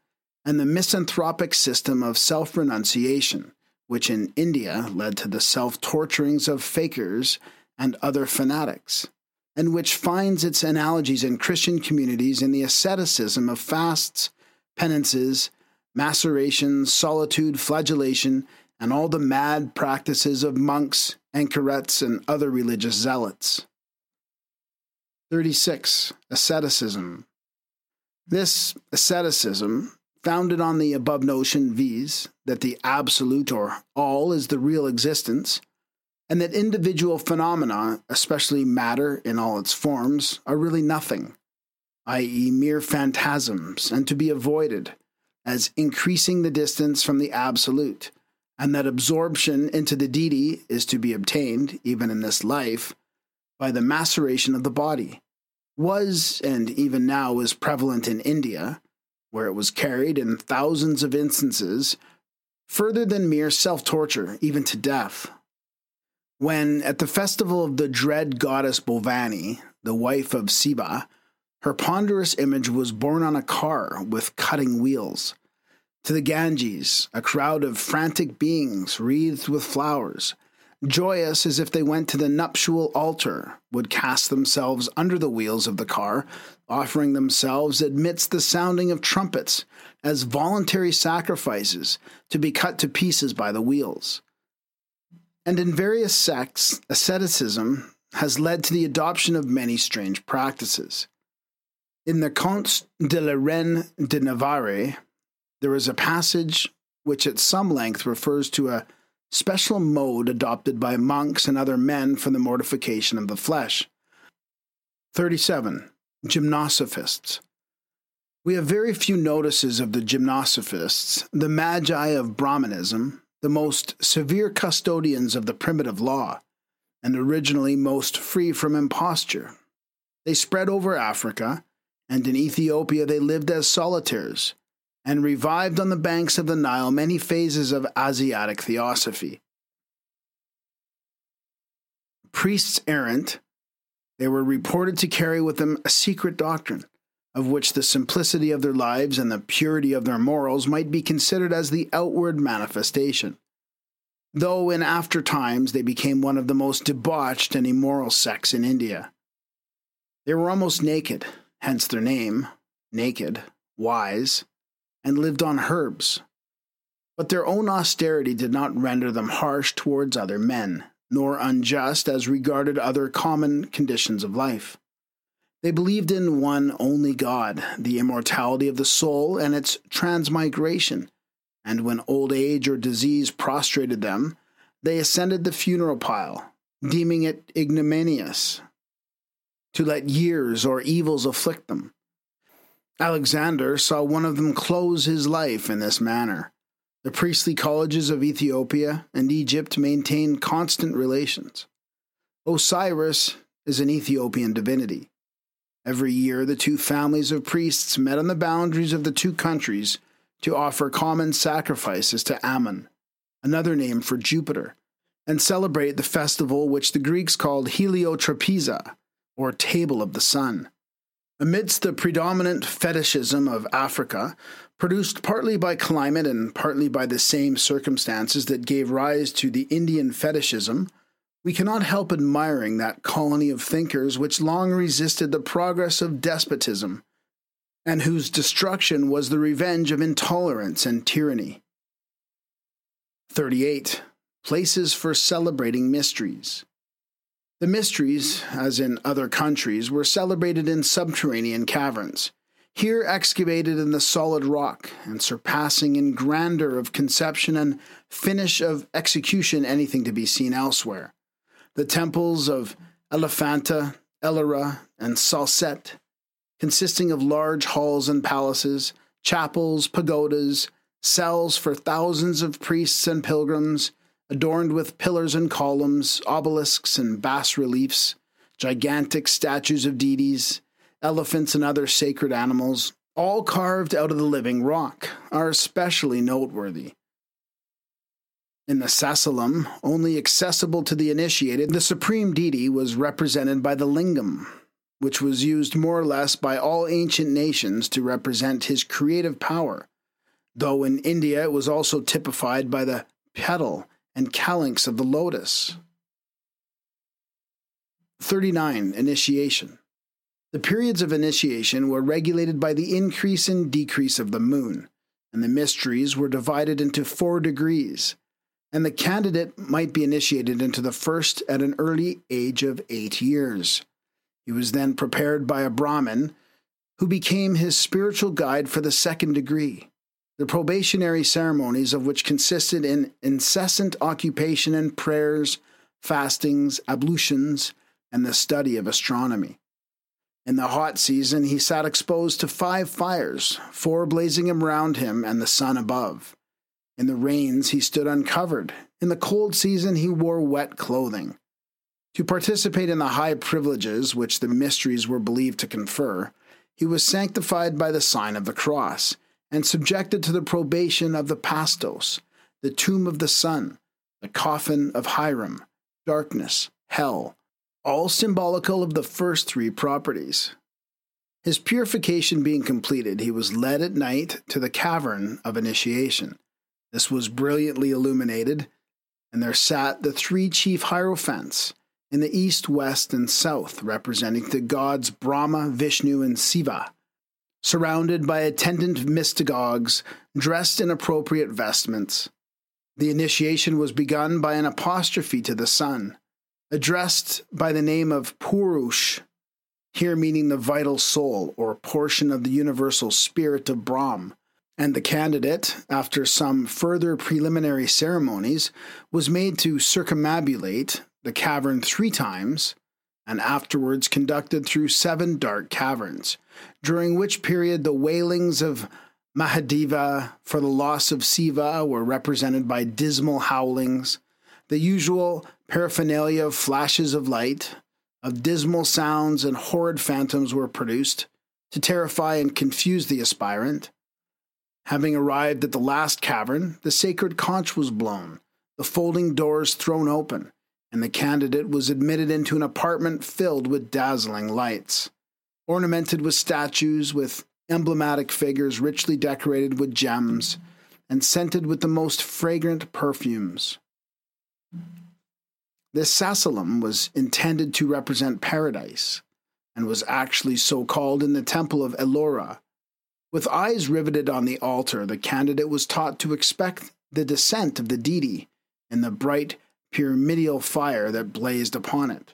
and the misanthropic system of self renunciation, which in India led to the self torturings of fakirs and other fanatics, and which finds its analogies in Christian communities in the asceticism of fasts, penances, macerations, solitude, flagellation, and all the mad practices of monks, anchorets, and other religious zealots. 36. Asceticism this asceticism, founded on the above notion, viz., that the absolute or all is the real existence, and that individual phenomena, especially matter in all its forms, are really nothing, i.e., mere phantasms, and to be avoided, as increasing the distance from the absolute, and that absorption into the deity is to be obtained, even in this life, by the maceration of the body was and even now is prevalent in India, where it was carried in thousands of instances further than mere self torture, even to death. When, at the festival of the dread goddess Bhavani, the wife of Siva, her ponderous image was borne on a car with cutting wheels. To the Ganges, a crowd of frantic beings wreathed with flowers, joyous as if they went to the nuptial altar, would cast themselves under the wheels of the car, offering themselves amidst the sounding of trumpets as voluntary sacrifices to be cut to pieces by the wheels. And in various sects, asceticism has led to the adoption of many strange practices. In the Contes de la Reine de Navarre, there is a passage which at some length refers to a special mode adopted by monks and other men for the mortification of the flesh. 37. Gymnosophists. We have very few notices of the gymnosophists, the magi of Brahmanism, the most severe custodians of the primitive law, and originally most free from imposture. They spread over Africa, and in Ethiopia they lived as solitaires, and revived on the banks of the Nile many phases of Asiatic theosophy. Priests errant, they were reported to carry with them a secret doctrine, of which the simplicity of their lives and the purity of their morals might be considered as the outward manifestation. Though in after times they became one of the most debauched and immoral sects in India. They were almost naked, hence their name, naked, wise, and lived on herbs. But their own austerity did not render them harsh towards other men, nor unjust as regarded other common conditions of life. They believed in one only God, the immortality of the soul and its transmigration, and when old age or disease prostrated them, they ascended the funeral pile, deeming it ignominious to let years or evils afflict them. Alexander saw one of them close his life in this manner. The priestly colleges of Ethiopia and Egypt maintain constant relations. Osiris is an Ethiopian divinity. Every year, the two families of priests met on the boundaries of the two countries to offer common sacrifices to Ammon, another name for Jupiter, and celebrate the festival which the Greeks called Heliotrapeza, or Table of the Sun. Amidst the predominant fetishism of Africa, produced partly by climate and partly by the same circumstances that gave rise to the Indian fetishism, we cannot help admiring that colony of thinkers which long resisted the progress of despotism, and whose destruction was the revenge of intolerance and tyranny. 38. Places for celebrating mysteries. The mysteries, as in other countries, were celebrated in subterranean caverns, here excavated in the solid rock, and surpassing in grandeur of conception and finish of execution anything to be seen elsewhere the temples of Elephanta, Ellora, and Salsette, consisting of large halls and palaces, chapels, pagodas, cells for thousands of priests and pilgrims, adorned with pillars and columns, obelisks and bas reliefs, gigantic statues of deities, elephants and other sacred animals, all carved out of the living rock, are especially noteworthy. In the Sacellum, only accessible to the initiated, the supreme deity was represented by the lingam, which was used more or less by all ancient nations to represent his creative power, though in India it was also typified by the petal and calyx of the lotus. 39. Initiation. The periods of initiation were regulated by the increase and decrease of the moon, and the mysteries were divided into four degrees and the candidate might be initiated into the first at an early age of eight years. He was then prepared by a Brahmin who became his spiritual guide for the second degree. The probationary ceremonies of which consisted in incessant occupation in prayers, fastings, ablutions, and the study of astronomy. In the hot season, he sat exposed to five fires, four blazing around him and the sun above. In the rains, he stood uncovered. In the cold season, he wore wet clothing. To participate in the high privileges which the mysteries were believed to confer, he was sanctified by the sign of the cross and subjected to the probation of the pastos, the tomb of the sun, the coffin of Hiram, darkness, hell, all symbolical of the first three properties. His purification being completed, he was led at night to the cavern of initiation this was brilliantly illuminated, and there sat the three chief hierophants in the east, west, and south, representing the gods Brahma, Vishnu, and Siva, surrounded by attendant mystagogues dressed in appropriate vestments. The initiation was begun by an apostrophe to the sun, addressed by the name of Purush, here meaning the vital soul or portion of the universal spirit of Brahm, and the candidate, after some further preliminary ceremonies, was made to circumambulate the cavern three times and afterwards conducted through seven dark caverns, during which period the wailings of Mahadeva for the loss of Siva were represented by dismal howlings, the usual paraphernalia of flashes of light, of dismal sounds and horrid phantoms were produced to terrify and confuse the aspirant. Having arrived at the last cavern, the sacred conch was blown, the folding doors thrown open, and the candidate was admitted into an apartment filled with dazzling lights, ornamented with statues, with emblematic figures richly decorated with gems, and scented with the most fragrant perfumes. This sacellum was intended to represent paradise, and was actually so called in the temple of Ellora. With eyes riveted on the altar, the candidate was taught to expect the descent of the deity and the bright pyramidal fire that blazed upon it.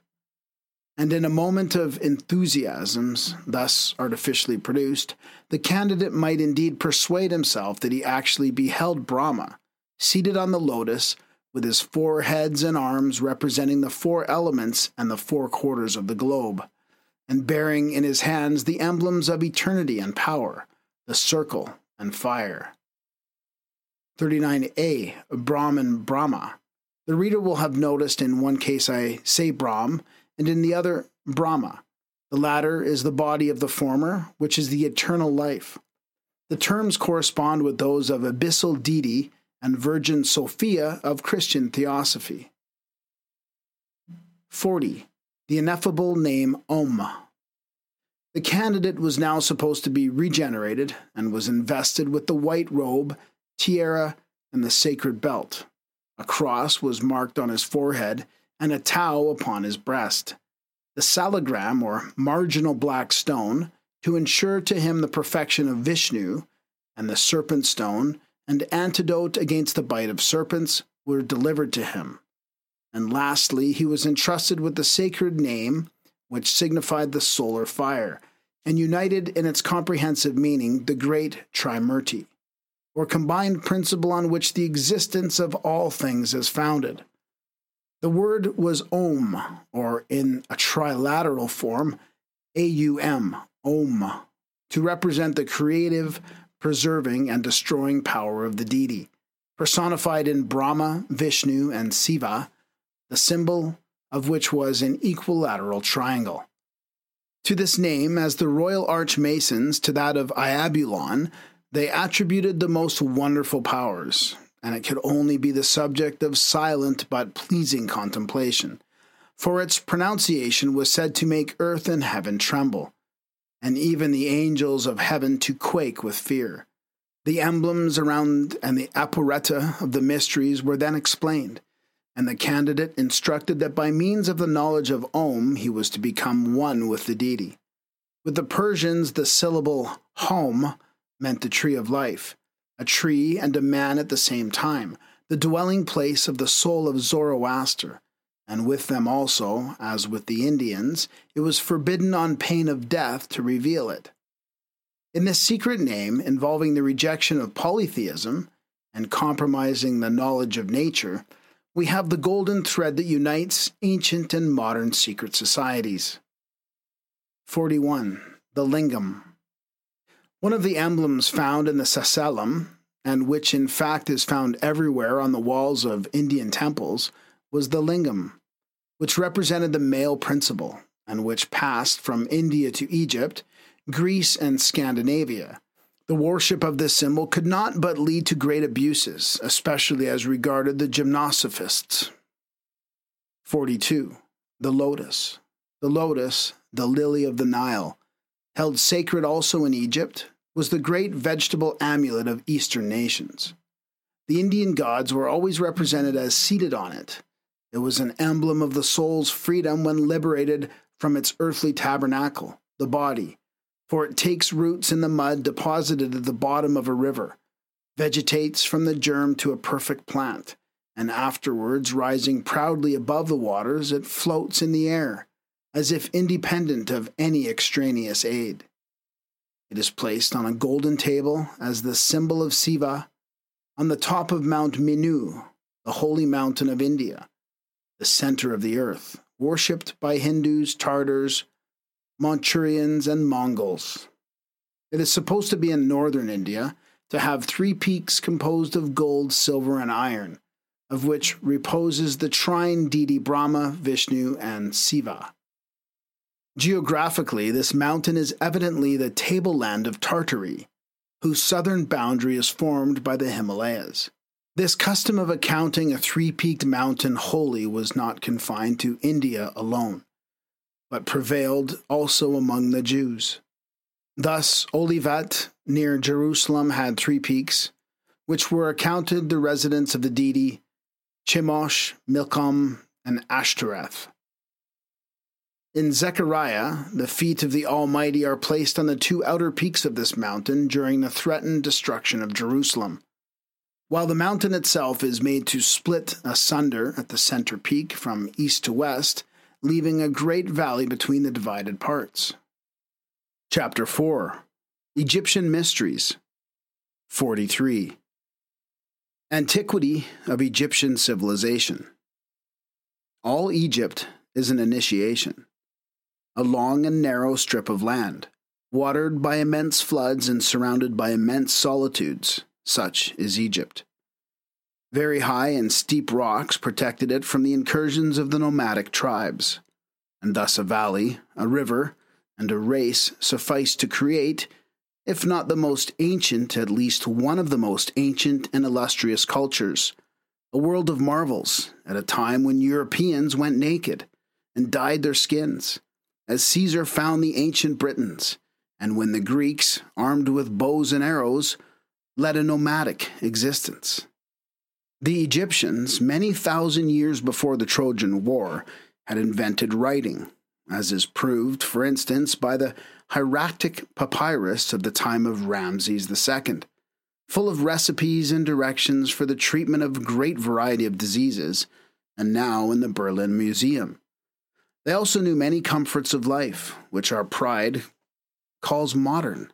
And in a moment of enthusiasms, thus artificially produced, the candidate might indeed persuade himself that he actually beheld Brahma, seated on the lotus, with his four heads and arms representing the four elements and the four quarters of the globe, and bearing in his hands the emblems of eternity and power, the circle and fire. 39a Brahman Brahma. The reader will have noticed in one case I say Brahm, and in the other, Brahma. The latter is the body of the former, which is the eternal life. The terms correspond with those of abyssal deity and Virgin Sophia of Christian theosophy. 40. The ineffable name Om. The candidate was now supposed to be regenerated and was invested with the white robe, tiara, and the sacred belt. A cross was marked on his forehead and a tau upon his breast. The salagram, or marginal black stone, to ensure to him the perfection of Vishnu, and the serpent stone, and antidote against the bite of serpents, were delivered to him. And lastly, he was entrusted with the sacred name, which signified the solar fire, and united in its comprehensive meaning the great Trimurti, or combined principle on which the existence of all things is founded. The word was Om, or in a trilateral form, AUM, Om, to represent the creative, preserving, and destroying power of the deity, personified in Brahma, Vishnu, and Siva, the symbol of which was an equilateral triangle. To this name, as the royal archmasons to that of Iabulon, they attributed the most wonderful powers, and it could only be the subject of silent but pleasing contemplation, for its pronunciation was said to make earth and heaven tremble, and even the angels of heaven to quake with fear. The emblems around and the aporrheta of the mysteries were then explained, and the candidate instructed that by means of the knowledge of Om he was to become one with the deity. With the Persians, the syllable Hom meant the tree of life, a tree and a man at the same time, the dwelling place of the soul of Zoroaster, and with them also, as with the Indians, it was forbidden on pain of death to reveal it. In this secret name, involving the rejection of polytheism and compromising the knowledge of nature, we have the golden thread that unites ancient and modern secret societies. 41. The Lingam. One of the emblems found in the Sacellum, and which in fact is found everywhere on the walls of Indian temples, was the lingam, which represented the male principle, and which passed from India to Egypt, Greece, and Scandinavia. The worship of this symbol could not but lead to great abuses, especially as regarded the gymnosophists. 42. The lotus. The lotus, the lily of the Nile, held sacred also in Egypt, was the great vegetable amulet of Eastern nations. The Indian gods were always represented as seated on it. It was an emblem of the soul's freedom when liberated from its earthly tabernacle, the body, for it takes roots in the mud deposited at the bottom of a river, vegetates from the germ to a perfect plant, and afterwards, rising proudly above the waters, it floats in the air, as if independent of any extraneous aid. It is placed on a golden table as the symbol of Siva on the top of Mount Meru, the holy mountain of India, the center of the earth, worshipped by Hindus, Tartars, Manchurians, and Mongols. It is supposed to be in northern India to have three peaks composed of gold, silver, and iron, of which reposes the trine deity Brahma, Vishnu, and Siva. Geographically, this mountain is evidently the tableland of Tartary, whose southern boundary is formed by the Himalayas. This custom of accounting a three peaked mountain holy was not confined to India alone, but prevailed also among the Jews. Thus, Olivet near Jerusalem had three peaks, which were accounted the residence of the deity Chemosh, Milcom, and Ashtoreth. In Zechariah, the feet of the Almighty are placed on the two outer peaks of this mountain during the threatened destruction of Jerusalem. While the mountain itself is made to split asunder at the center peak from east to west, leaving a great valley between the divided parts. Chapter 4 Egyptian Mysteries 43 Antiquity of Egyptian Civilization All Egypt is an initiation, a long and narrow strip of land, watered by immense floods and surrounded by immense solitudes. Such is Egypt. Very high and steep rocks protected it from the incursions of the nomadic tribes, and thus a valley, a river, and a race sufficed to create, if not the most ancient, at least one of the most ancient and illustrious cultures, a world of marvels at a time when Europeans went naked and dyed their skins, as Caesar found the ancient Britons, and when the Greeks, armed with bows and arrows, led a nomadic existence. The Egyptians, many thousand years before the Trojan War, had invented writing, as is proved, for instance, by the hieratic papyrus of the time of Ramses II, full of recipes and directions for the treatment of a great variety of diseases, and now in the Berlin Museum. They also knew many comforts of life, which our pride calls modern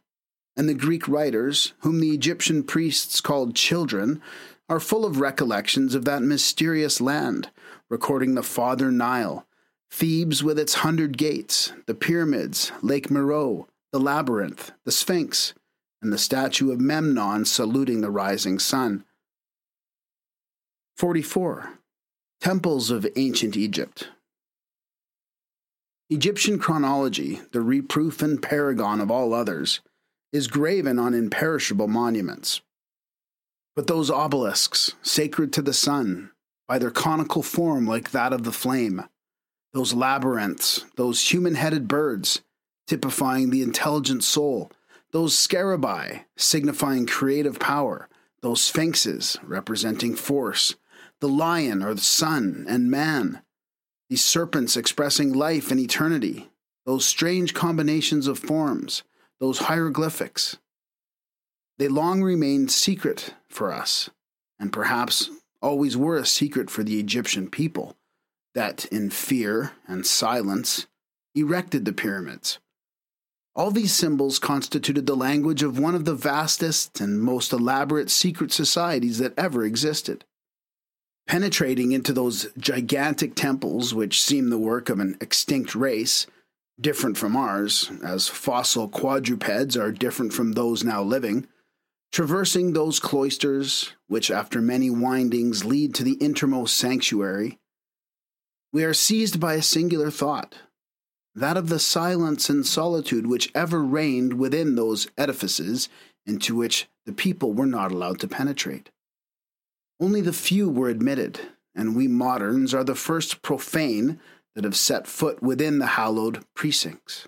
and the Greek writers, whom the Egyptian priests called children, are full of recollections of that mysterious land, recording the Father Nile, Thebes with its hundred gates, the pyramids, Lake Meroe, the labyrinth, the Sphinx, and the statue of Memnon saluting the rising sun. 44. Temples of Ancient Egypt. Egyptian chronology, the reproof and paragon of all others, is graven on imperishable monuments. But those obelisks, sacred to the sun, by their conical form like that of the flame, those labyrinths, those human headed birds, typifying the intelligent soul, those scarabaei, signifying creative power, those sphinxes, representing force, the lion or the sun and man, these serpents expressing life and eternity, those strange combinations of forms, those hieroglyphics. They long remained secret for us, and perhaps always were a secret for the Egyptian people, that in fear and silence erected the pyramids. All these symbols constituted the language of one of the vastest and most elaborate secret societies that ever existed. Penetrating into those gigantic temples, which seem the work of an extinct race, different from ours, as fossil quadrupeds are different from those now living, traversing those cloisters, which after many windings lead to the innermost sanctuary, we are seized by a singular thought that of the silence and solitude which ever reigned within those edifices into which the people were not allowed to penetrate. Only the few were admitted, and we moderns are the first profane that have set foot within the hallowed precincts.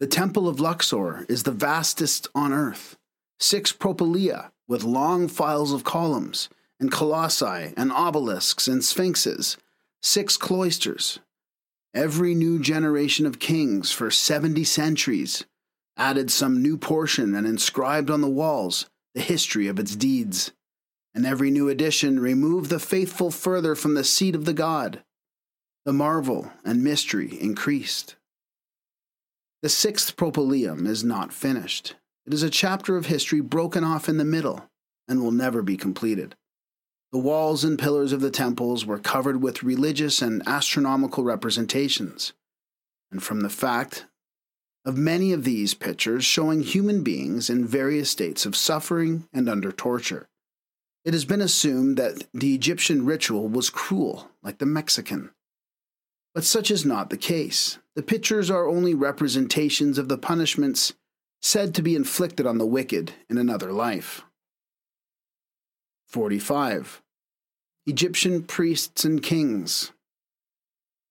The Temple of Luxor is the vastest on earth, six propylaea with long files of columns, and colossi, and obelisks, and sphinxes, six cloisters. Every new generation of kings for seventy centuries added some new portion and inscribed on the walls the history of its deeds. And every new addition removed the faithful further from the seat of the god the marvel and mystery increased. The sixth propylaeum is not finished. It is a chapter of history broken off in the middle and will never be completed. The walls and pillars of the temples were covered with religious and astronomical representations, and from the fact of many of these pictures showing human beings in various states of suffering and under torture, it has been assumed that the Egyptian ritual was cruel, like the Mexican. But such is not the case. The pictures are only representations of the punishments said to be inflicted on the wicked in another life. 45. Egyptian priests and kings.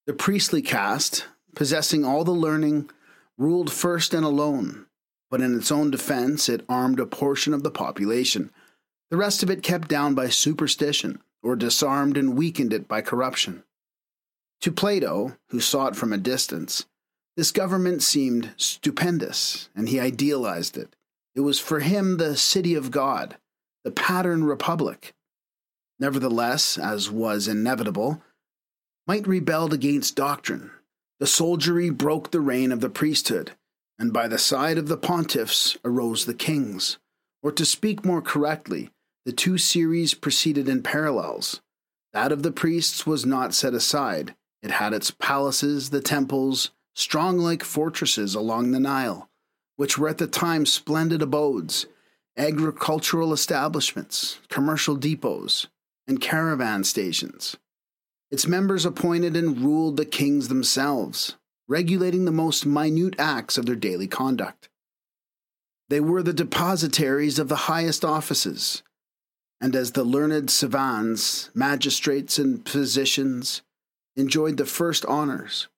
The priestly caste, possessing all the learning, ruled first and alone, but in its own defense it armed a portion of the population. The rest of it kept down by superstition, or disarmed and weakened it by corruption. To Plato, who saw it from a distance, this government seemed stupendous, and he idealized it. It was for him the city of God, the pattern republic. Nevertheless, as was inevitable, might rebelled against doctrine. The soldiery broke the reign of the priesthood, and by the side of the pontiffs arose the kings. Or to speak more correctly, the two series proceeded in parallels. That of the priests was not set aside. It had its palaces, the temples, strong like fortresses along the Nile, which were at the time splendid abodes, agricultural establishments, commercial depots, and caravan stations. Its members appointed and ruled the kings themselves, regulating the most minute acts of their daily conduct. They were the depositaries of the highest offices, and as the learned savans, magistrates, and physicians enjoyed the first honors,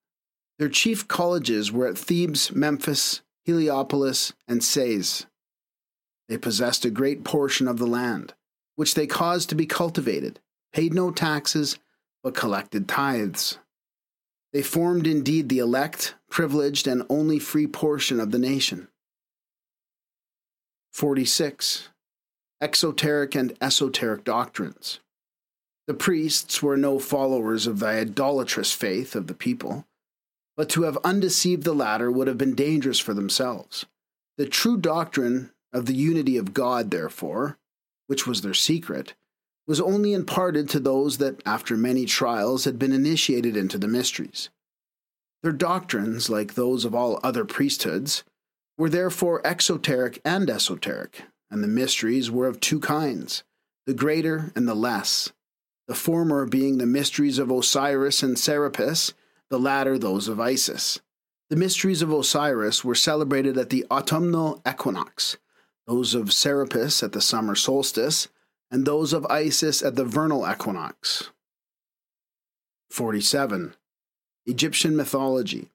their chief colleges were at Thebes, Memphis, Heliopolis, and Sais. They possessed a great portion of the land, which they caused to be cultivated, paid no taxes, but collected tithes. They formed indeed the elect, privileged, and only free portion of the nation. 46. Exoteric and esoteric doctrines. The priests were no followers of the idolatrous faith of the people but to have undeceived the latter would have been dangerous for themselves. The true doctrine of the unity of God, therefore, which was their secret, was only imparted to those that, after many trials, had been initiated into the mysteries. Their doctrines, like those of all other priesthoods, were therefore exoteric and esoteric, and the mysteries were of two kinds the greater and the less, the former being the mysteries of Osiris and Serapis, the latter those of Isis. The mysteries of Osiris were celebrated at the autumnal equinox, those of Serapis at the summer solstice, and those of Isis at the vernal equinox. 47. Egyptian mythology.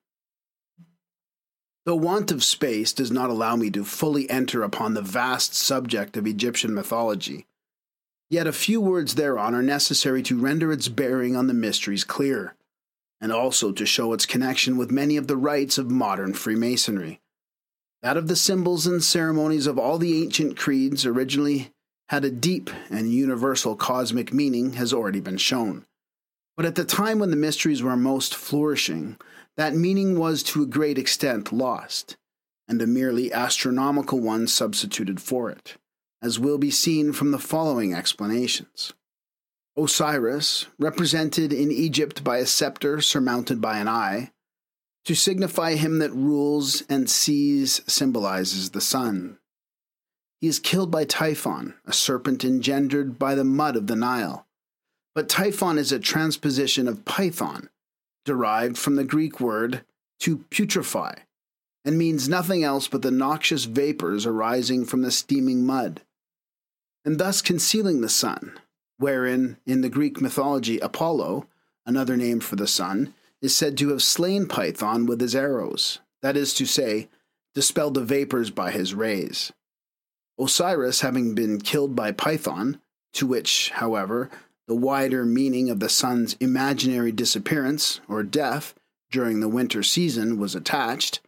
The want of space does not allow me to fully enter upon the vast subject of Egyptian mythology, yet a few words thereon are necessary to render its bearing on the mysteries clear and also to show its connection with many of the rites of modern Freemasonry. That of the symbols and ceremonies of all the ancient creeds originally had a deep and universal cosmic meaning has already been shown. But at the time when the mysteries were most flourishing, that meaning was to a great extent lost, and a merely astronomical one substituted for it, as will be seen from the following explanations. Osiris, represented in Egypt by a scepter surmounted by an eye, to signify him that rules and sees symbolizes the sun. He is killed by Typhon, a serpent engendered by the mud of the Nile. But Typhon is a transposition of Python, derived from the Greek word to putrefy, and means nothing else but the noxious vapors arising from the steaming mud, and thus concealing the sun wherein, in the Greek mythology, Apollo, another name for the sun, is said to have slain Python with his arrows, that is to say, dispelled the vapors by his rays. Osiris having been killed by Python, to which, however, the wider meaning of the sun's imaginary disappearance or death during the winter season was attached,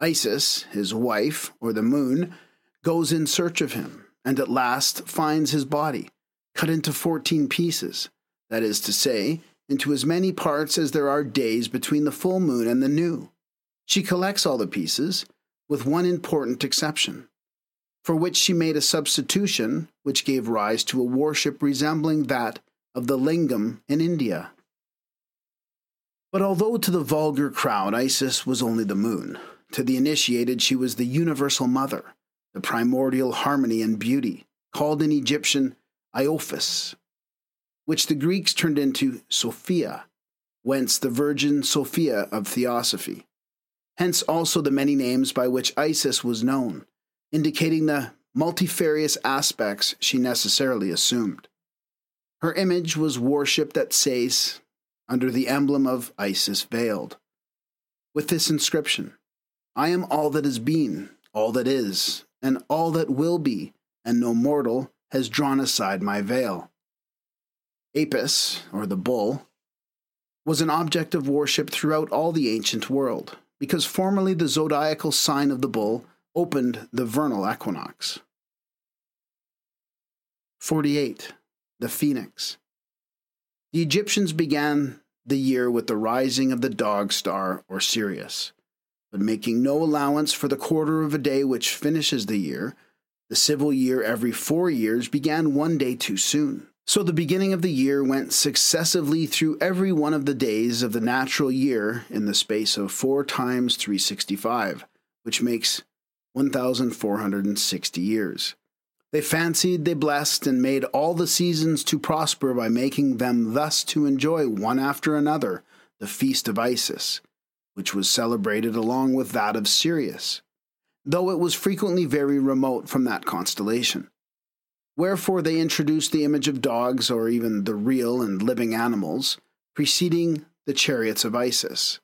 Isis, his wife, or the moon, goes in search of him, and at last finds his body cut into 14 pieces, that is to say, into as many parts as there are days between the full moon and the new. She collects all the pieces, with one important exception, for which she made a substitution which gave rise to a worship resembling that of the lingam in India. But although to the vulgar crowd Isis was only the moon, to the initiated she was the universal mother, the primordial harmony and beauty, called in Egyptian Iophis, which the Greeks turned into Sophia, whence the Virgin Sophia of Theosophy. Hence also the many names by which Isis was known, indicating the multifarious aspects she necessarily assumed. Her image was worshipped at Sais under the emblem of Isis veiled, with this inscription I am all that has been, all that is, and all that will be, and no mortal has drawn aside my veil. Apis, or the bull, was an object of worship throughout all the ancient world, because formerly the zodiacal sign of the bull opened the vernal equinox. 48. The Phoenix. The Egyptians began the year with the rising of the dog star or Sirius, but making no allowance for the quarter of a day which finishes the year, the civil year every four years began one day too soon. So the beginning of the year went successively through every one of the days of the natural year in the space of four times 365, which makes 1,460 years. They fancied they blessed and made all the seasons to prosper by making them thus to enjoy one after another the feast of Isis, which was celebrated along with that of Sirius, though it was frequently very remote from that constellation. Wherefore they introduced the image of dogs or even the real and living animals, preceding the chariots of Isis.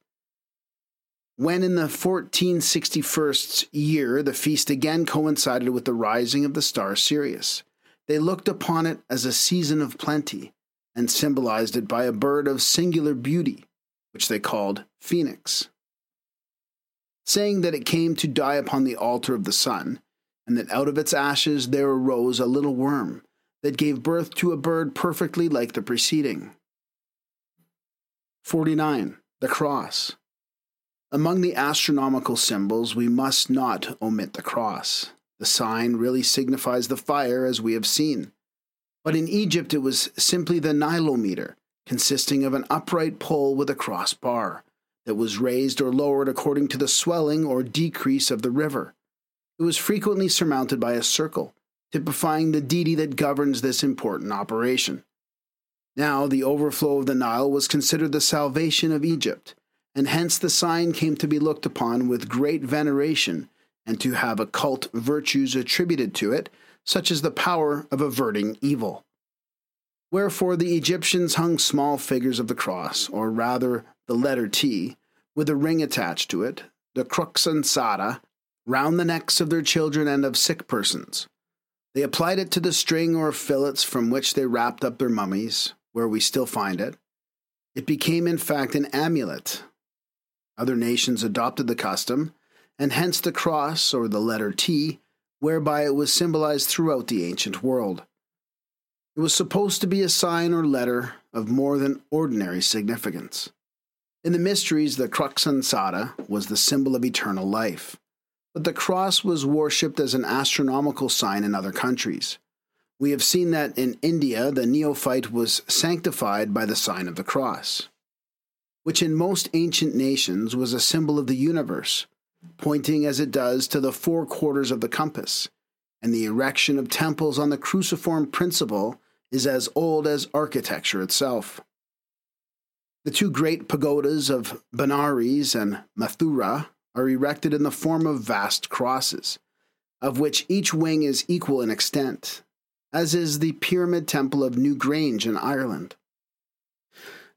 When in the 1461st year the feast again coincided with the rising of the star Sirius, they looked upon it as a season of plenty and symbolized it by a bird of singular beauty, which they called Phoenix. Saying that it came to die upon the altar of the sun, and that out of its ashes there arose a little worm that gave birth to a bird perfectly like the preceding. 49. The Cross. Among the astronomical symbols, we must not omit the cross. The sign really signifies the fire, as we have seen. But in Egypt, it was simply the nilometer, consisting of an upright pole with a cross bar that was raised or lowered according to the swelling or decrease of the river. It was frequently surmounted by a circle, typifying the deity that governs this important operation. Now, the overflow of the Nile was considered the salvation of Egypt and hence the sign came to be looked upon with great veneration and to have occult virtues attributed to it, such as the power of averting evil. Wherefore the Egyptians hung small figures of the cross, or rather the letter T, with a ring attached to it, the crux ansata, round the necks of their children and of sick persons. They applied it to the string or fillets from which they wrapped up their mummies, where we still find it. It became, in fact, an amulet, other nations adopted the custom, and hence the cross, or the letter T, whereby it was symbolized throughout the ancient world. It was supposed to be a sign or letter of more than ordinary significance. In the mysteries, the crux ansata was the symbol of eternal life, but the cross was worshipped as an astronomical sign in other countries. We have seen that in India the neophyte was sanctified by the sign of the cross which in most ancient nations was a symbol of the universe, pointing as it does to the four quarters of the compass, and the erection of temples on the cruciform principle is as old as architecture itself. The two great pagodas of Benares and Mathura are erected in the form of vast crosses, of which each wing is equal in extent, as is the Pyramid Temple of Newgrange in Ireland.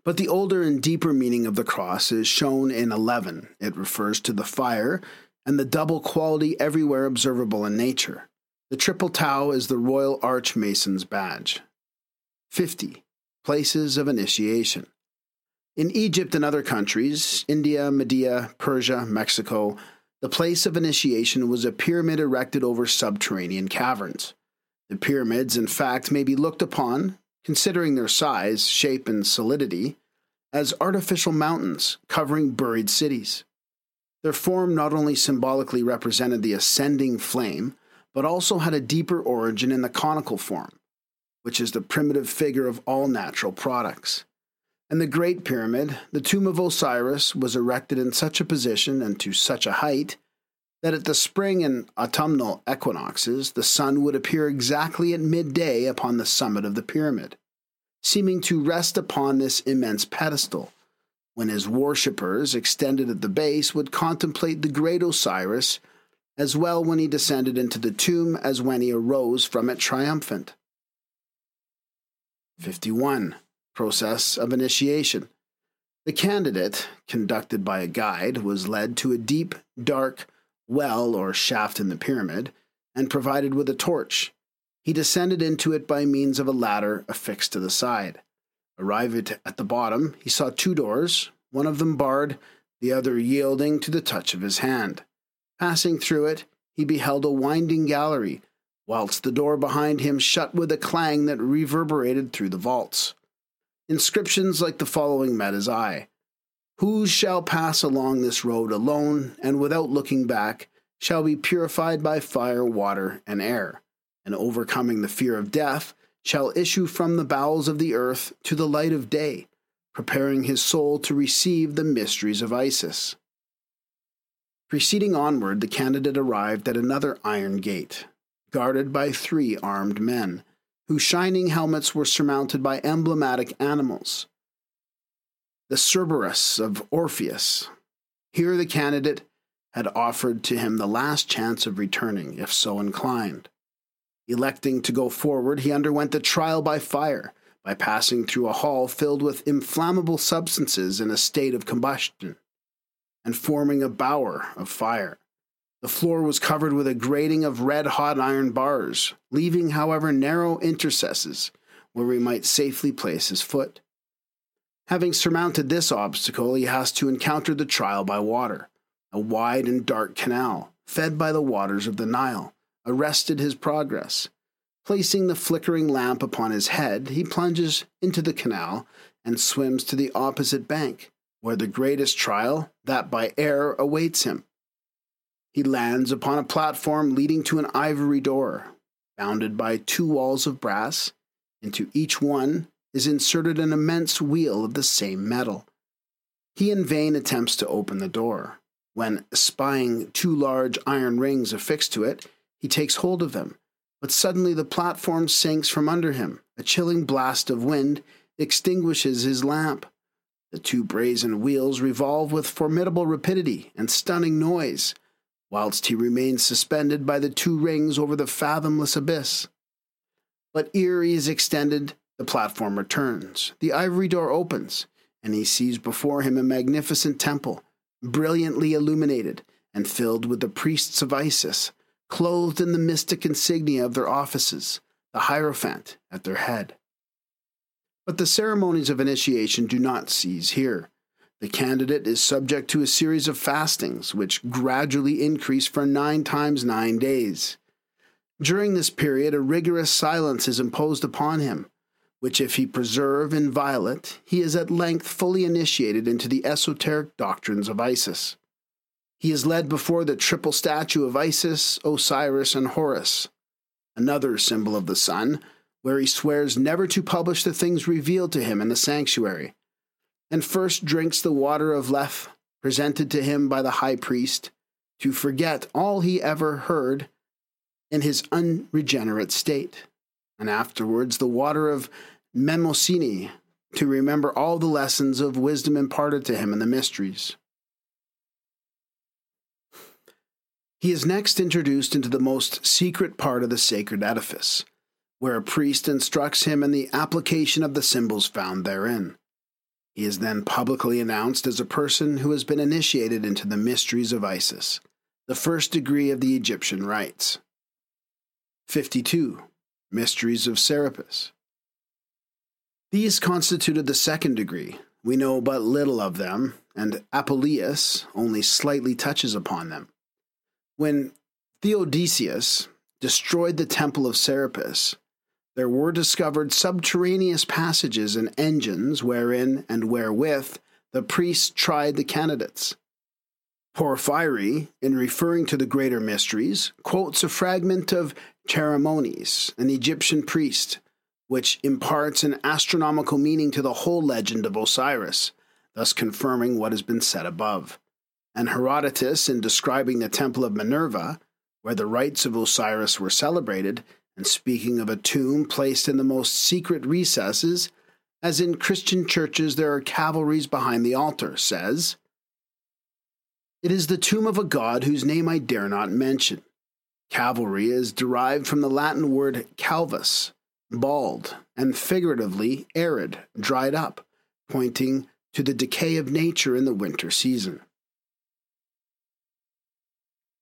But the older and deeper meaning of the cross is shown in 11. It refers to the fire and the double quality everywhere observable in nature. The triple tau is the royal archmason's badge. 50. Places of initiation. In Egypt and other countries, India, Media, Persia, Mexico, the place of initiation was a pyramid erected over subterranean caverns. The pyramids, in fact, may be looked upon, considering their size, shape, and solidity, as artificial mountains covering buried cities. Their form not only symbolically represented the ascending flame, but also had a deeper origin in the conical form, which is the primitive figure of all natural products. And the Great Pyramid, the tomb of Osiris, was erected in such a position and to such a height that at the spring and autumnal equinoxes the sun would appear exactly at midday upon the summit of the pyramid, seeming to rest upon this immense pedestal, when his worshippers, extended at the base, would contemplate the great Osiris, as well when he descended into the tomb as when he arose from it triumphant. 51. Process of initiation. The candidate, conducted by a guide, was led to a deep, dark well or shaft in the pyramid and provided with a torch. He descended into it by means of a ladder affixed to the side. Arrived at the bottom, he saw two doors, one of them barred, the other yielding to the touch of his hand. Passing through it, he beheld a winding gallery, whilst the door behind him shut with a clang that reverberated through the vaults. Inscriptions like the following met his eye Who shall pass along this road alone and without looking back shall be purified by fire, water, and air, and overcoming the fear of death shall issue from the bowels of the earth to the light of day, preparing his soul to receive the mysteries of Isis. Proceeding onward, the candidate arrived at another iron gate, guarded by three armed men, whose shining helmets were surmounted by emblematic animals. The Cerberus of Orpheus. Here the candidate had offered to him the last chance of returning, if so inclined. Electing to go forward, he underwent the trial by fire by passing through a hall filled with inflammable substances in a state of combustion and forming a bower of fire. The floor was covered with a grating of red hot iron bars, leaving, however, narrow intercesses where he might safely place his foot. Having surmounted this obstacle, he has to encounter the trial by water. A wide and dark canal, fed by the waters of the Nile, arrested his progress. Placing the flickering lamp upon his head, he plunges into the canal and swims to the opposite bank, where the greatest trial, that by air, awaits him. He lands upon a platform leading to an ivory door, bounded by two walls of brass. Into each one is inserted an immense wheel of the same metal. He in vain attempts to open the door. When, espying two large iron rings affixed to it, he takes hold of them. But suddenly the platform sinks from under him. A chilling blast of wind extinguishes his lamp. The two brazen wheels revolve with formidable rapidity and stunning noise, whilst he remains suspended by the two rings over the fathomless abyss. But ere he is extended, the platform returns. The ivory door opens, and he sees before him a magnificent temple, brilliantly illuminated and filled with the priests of Isis, clothed in the mystic insignia of their offices, the Hierophant at their head. But the ceremonies of initiation do not cease here. The candidate is subject to a series of fastings, which gradually increase for nine times nine days. During this period, a rigorous silence is imposed upon him, which, if he preserve inviolate, he is at length fully initiated into the esoteric doctrines of Isis. He is led before the triple statue of Isis, Osiris, and Horus, another symbol of the sun, where he swears never to publish the things revealed to him in the sanctuary, and first drinks the water of Lethe presented to him by the high priest, to forget all he ever heard in his unregenerate state, and afterwards the water of Mnemosyne, to remember all the lessons of wisdom imparted to him in the mysteries. He is next introduced into the most secret part of the sacred edifice, where a priest instructs him in the application of the symbols found therein. He is then publicly announced as a person who has been initiated into the mysteries of Isis, the first degree of the Egyptian rites. 52. Mysteries of Serapis. These constituted the second degree. We know but little of them, and Apuleius only slightly touches upon them. When Theodosius destroyed the temple of Serapis, there were discovered subterraneous passages and engines wherein and wherewith the priests tried the candidates. Porphyry, in referring to the greater mysteries, quotes a fragment of Charimones, an Egyptian priest, which imparts an astronomical meaning to the whole legend of Osiris, thus confirming what has been said above. And Herodotus, in describing the Temple of Minerva, where the rites of Osiris were celebrated, and speaking of a tomb placed in the most secret recesses, as in Christian churches there are calvaries behind the altar, says, It is the tomb of a god whose name I dare not mention. Calvary is derived from the Latin word calvus, bald, and figuratively arid, dried up, pointing to the decay of nature in the winter season.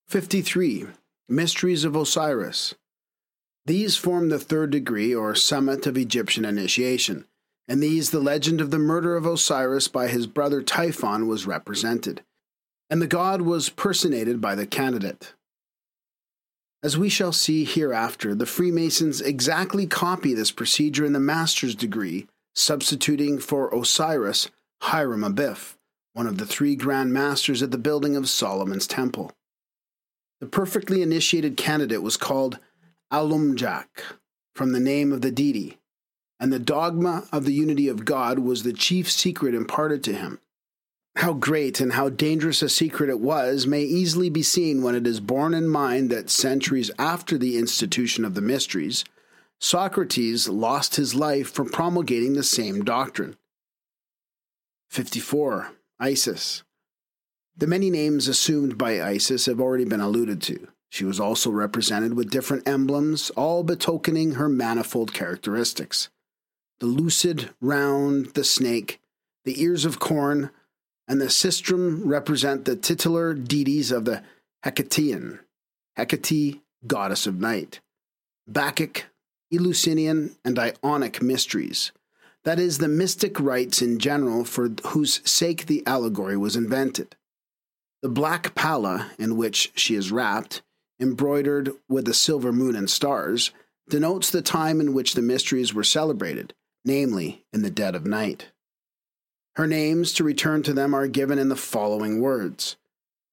53. Mysteries of Osiris. These form the third degree or summit of Egyptian initiation. In these, the legend of the murder of Osiris by his brother Typhon was represented, and the god was personated by the candidate. As we shall see hereafter, the Freemasons exactly copy this procedure in the master's degree, substituting for Osiris Hiram Abiff, one of the three grand masters at the building of Solomon's Temple. The perfectly initiated candidate was called Alumjak, from the name of the deity, and the dogma of the unity of God was the chief secret imparted to him. How great and how dangerous a secret it was may easily be seen when it is borne in mind that centuries after the institution of the mysteries, Socrates lost his life for promulgating the same doctrine. 54. Isis. The many names assumed by Isis have already been alluded to. She was also represented with different emblems, all betokening her manifold characteristics. The lucid, round, the snake, the ears of corn, and the sistrum represent the titular deities of the Hecatean, Hecate, goddess of night, Bacchic, Eleusinian, and Ionic mysteries. That is, the mystic rites in general for whose sake the allegory was invented. The black palla in which she is wrapped, embroidered with the silver moon and stars, denotes the time in which the mysteries were celebrated, namely in the dead of night. Her names, to return to them, are given in the following words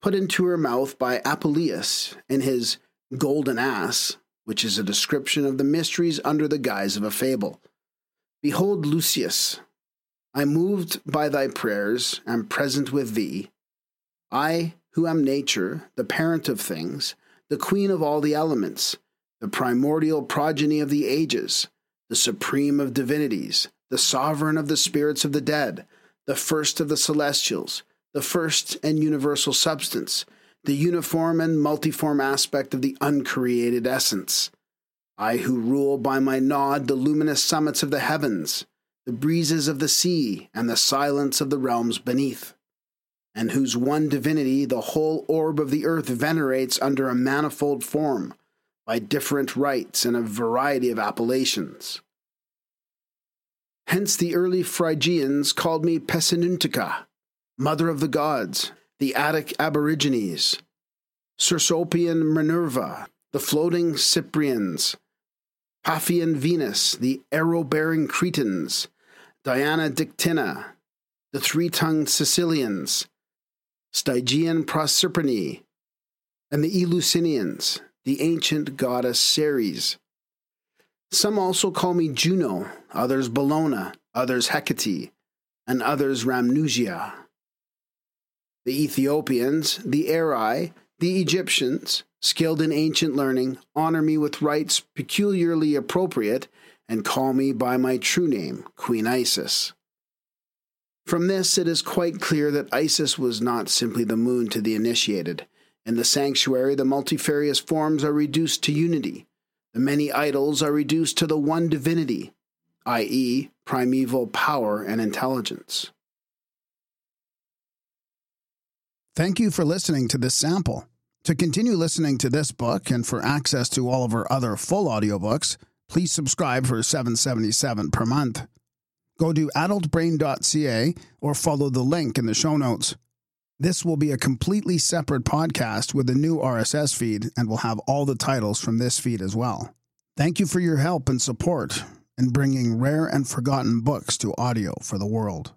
put into her mouth by Apuleius in his Golden Ass, which is a description of the mysteries under the guise of a fable. Behold, Lucius, I moved by thy prayers am present with thee. I, who am nature, the parent of things, the queen of all the elements, the primordial progeny of the ages, the supreme of divinities, the sovereign of the spirits of the dead, the first of the celestials, the first and universal substance, the uniform and multiform aspect of the uncreated essence. I who rule by my nod the luminous summits of the heavens, the breezes of the sea, and the silence of the realms beneath, and whose one divinity the whole orb of the earth venerates under a manifold form, by different rites and a variety of appellations. Hence the early Phrygians called me Pessinuntica, mother of the gods, the Attic Aborigines, Cecropian Minerva, the floating Cyprians, Paphian Venus, the arrow bearing Cretans, Diana Dictynna, the three tongued Sicilians, Stygian Proserpine, and the Eleusinians, the ancient goddess Ceres. Some also call me Juno, others Bellona, others Hecate, and others Rhamnusia. The Ethiopians, the Arai, the Egyptians, skilled in ancient learning, honor me with rites peculiarly appropriate and call me by my true name, Queen Isis. From this, it is quite clear that Isis was not simply the moon to the initiated. In the sanctuary, the multifarious forms are reduced to unity, the many idols are reduced to the one divinity, i.e., primeval power and intelligence. Thank you for listening to this sample. To continue listening to this book and for access to all of our other full audiobooks, please subscribe for 777 per month. Go to adultbrain.ca or follow the link in the show notes. This will be a completely separate podcast with a new RSS feed and will have all the titles from this feed as well. Thank you for your help and support in bringing rare and forgotten books to audio for the world.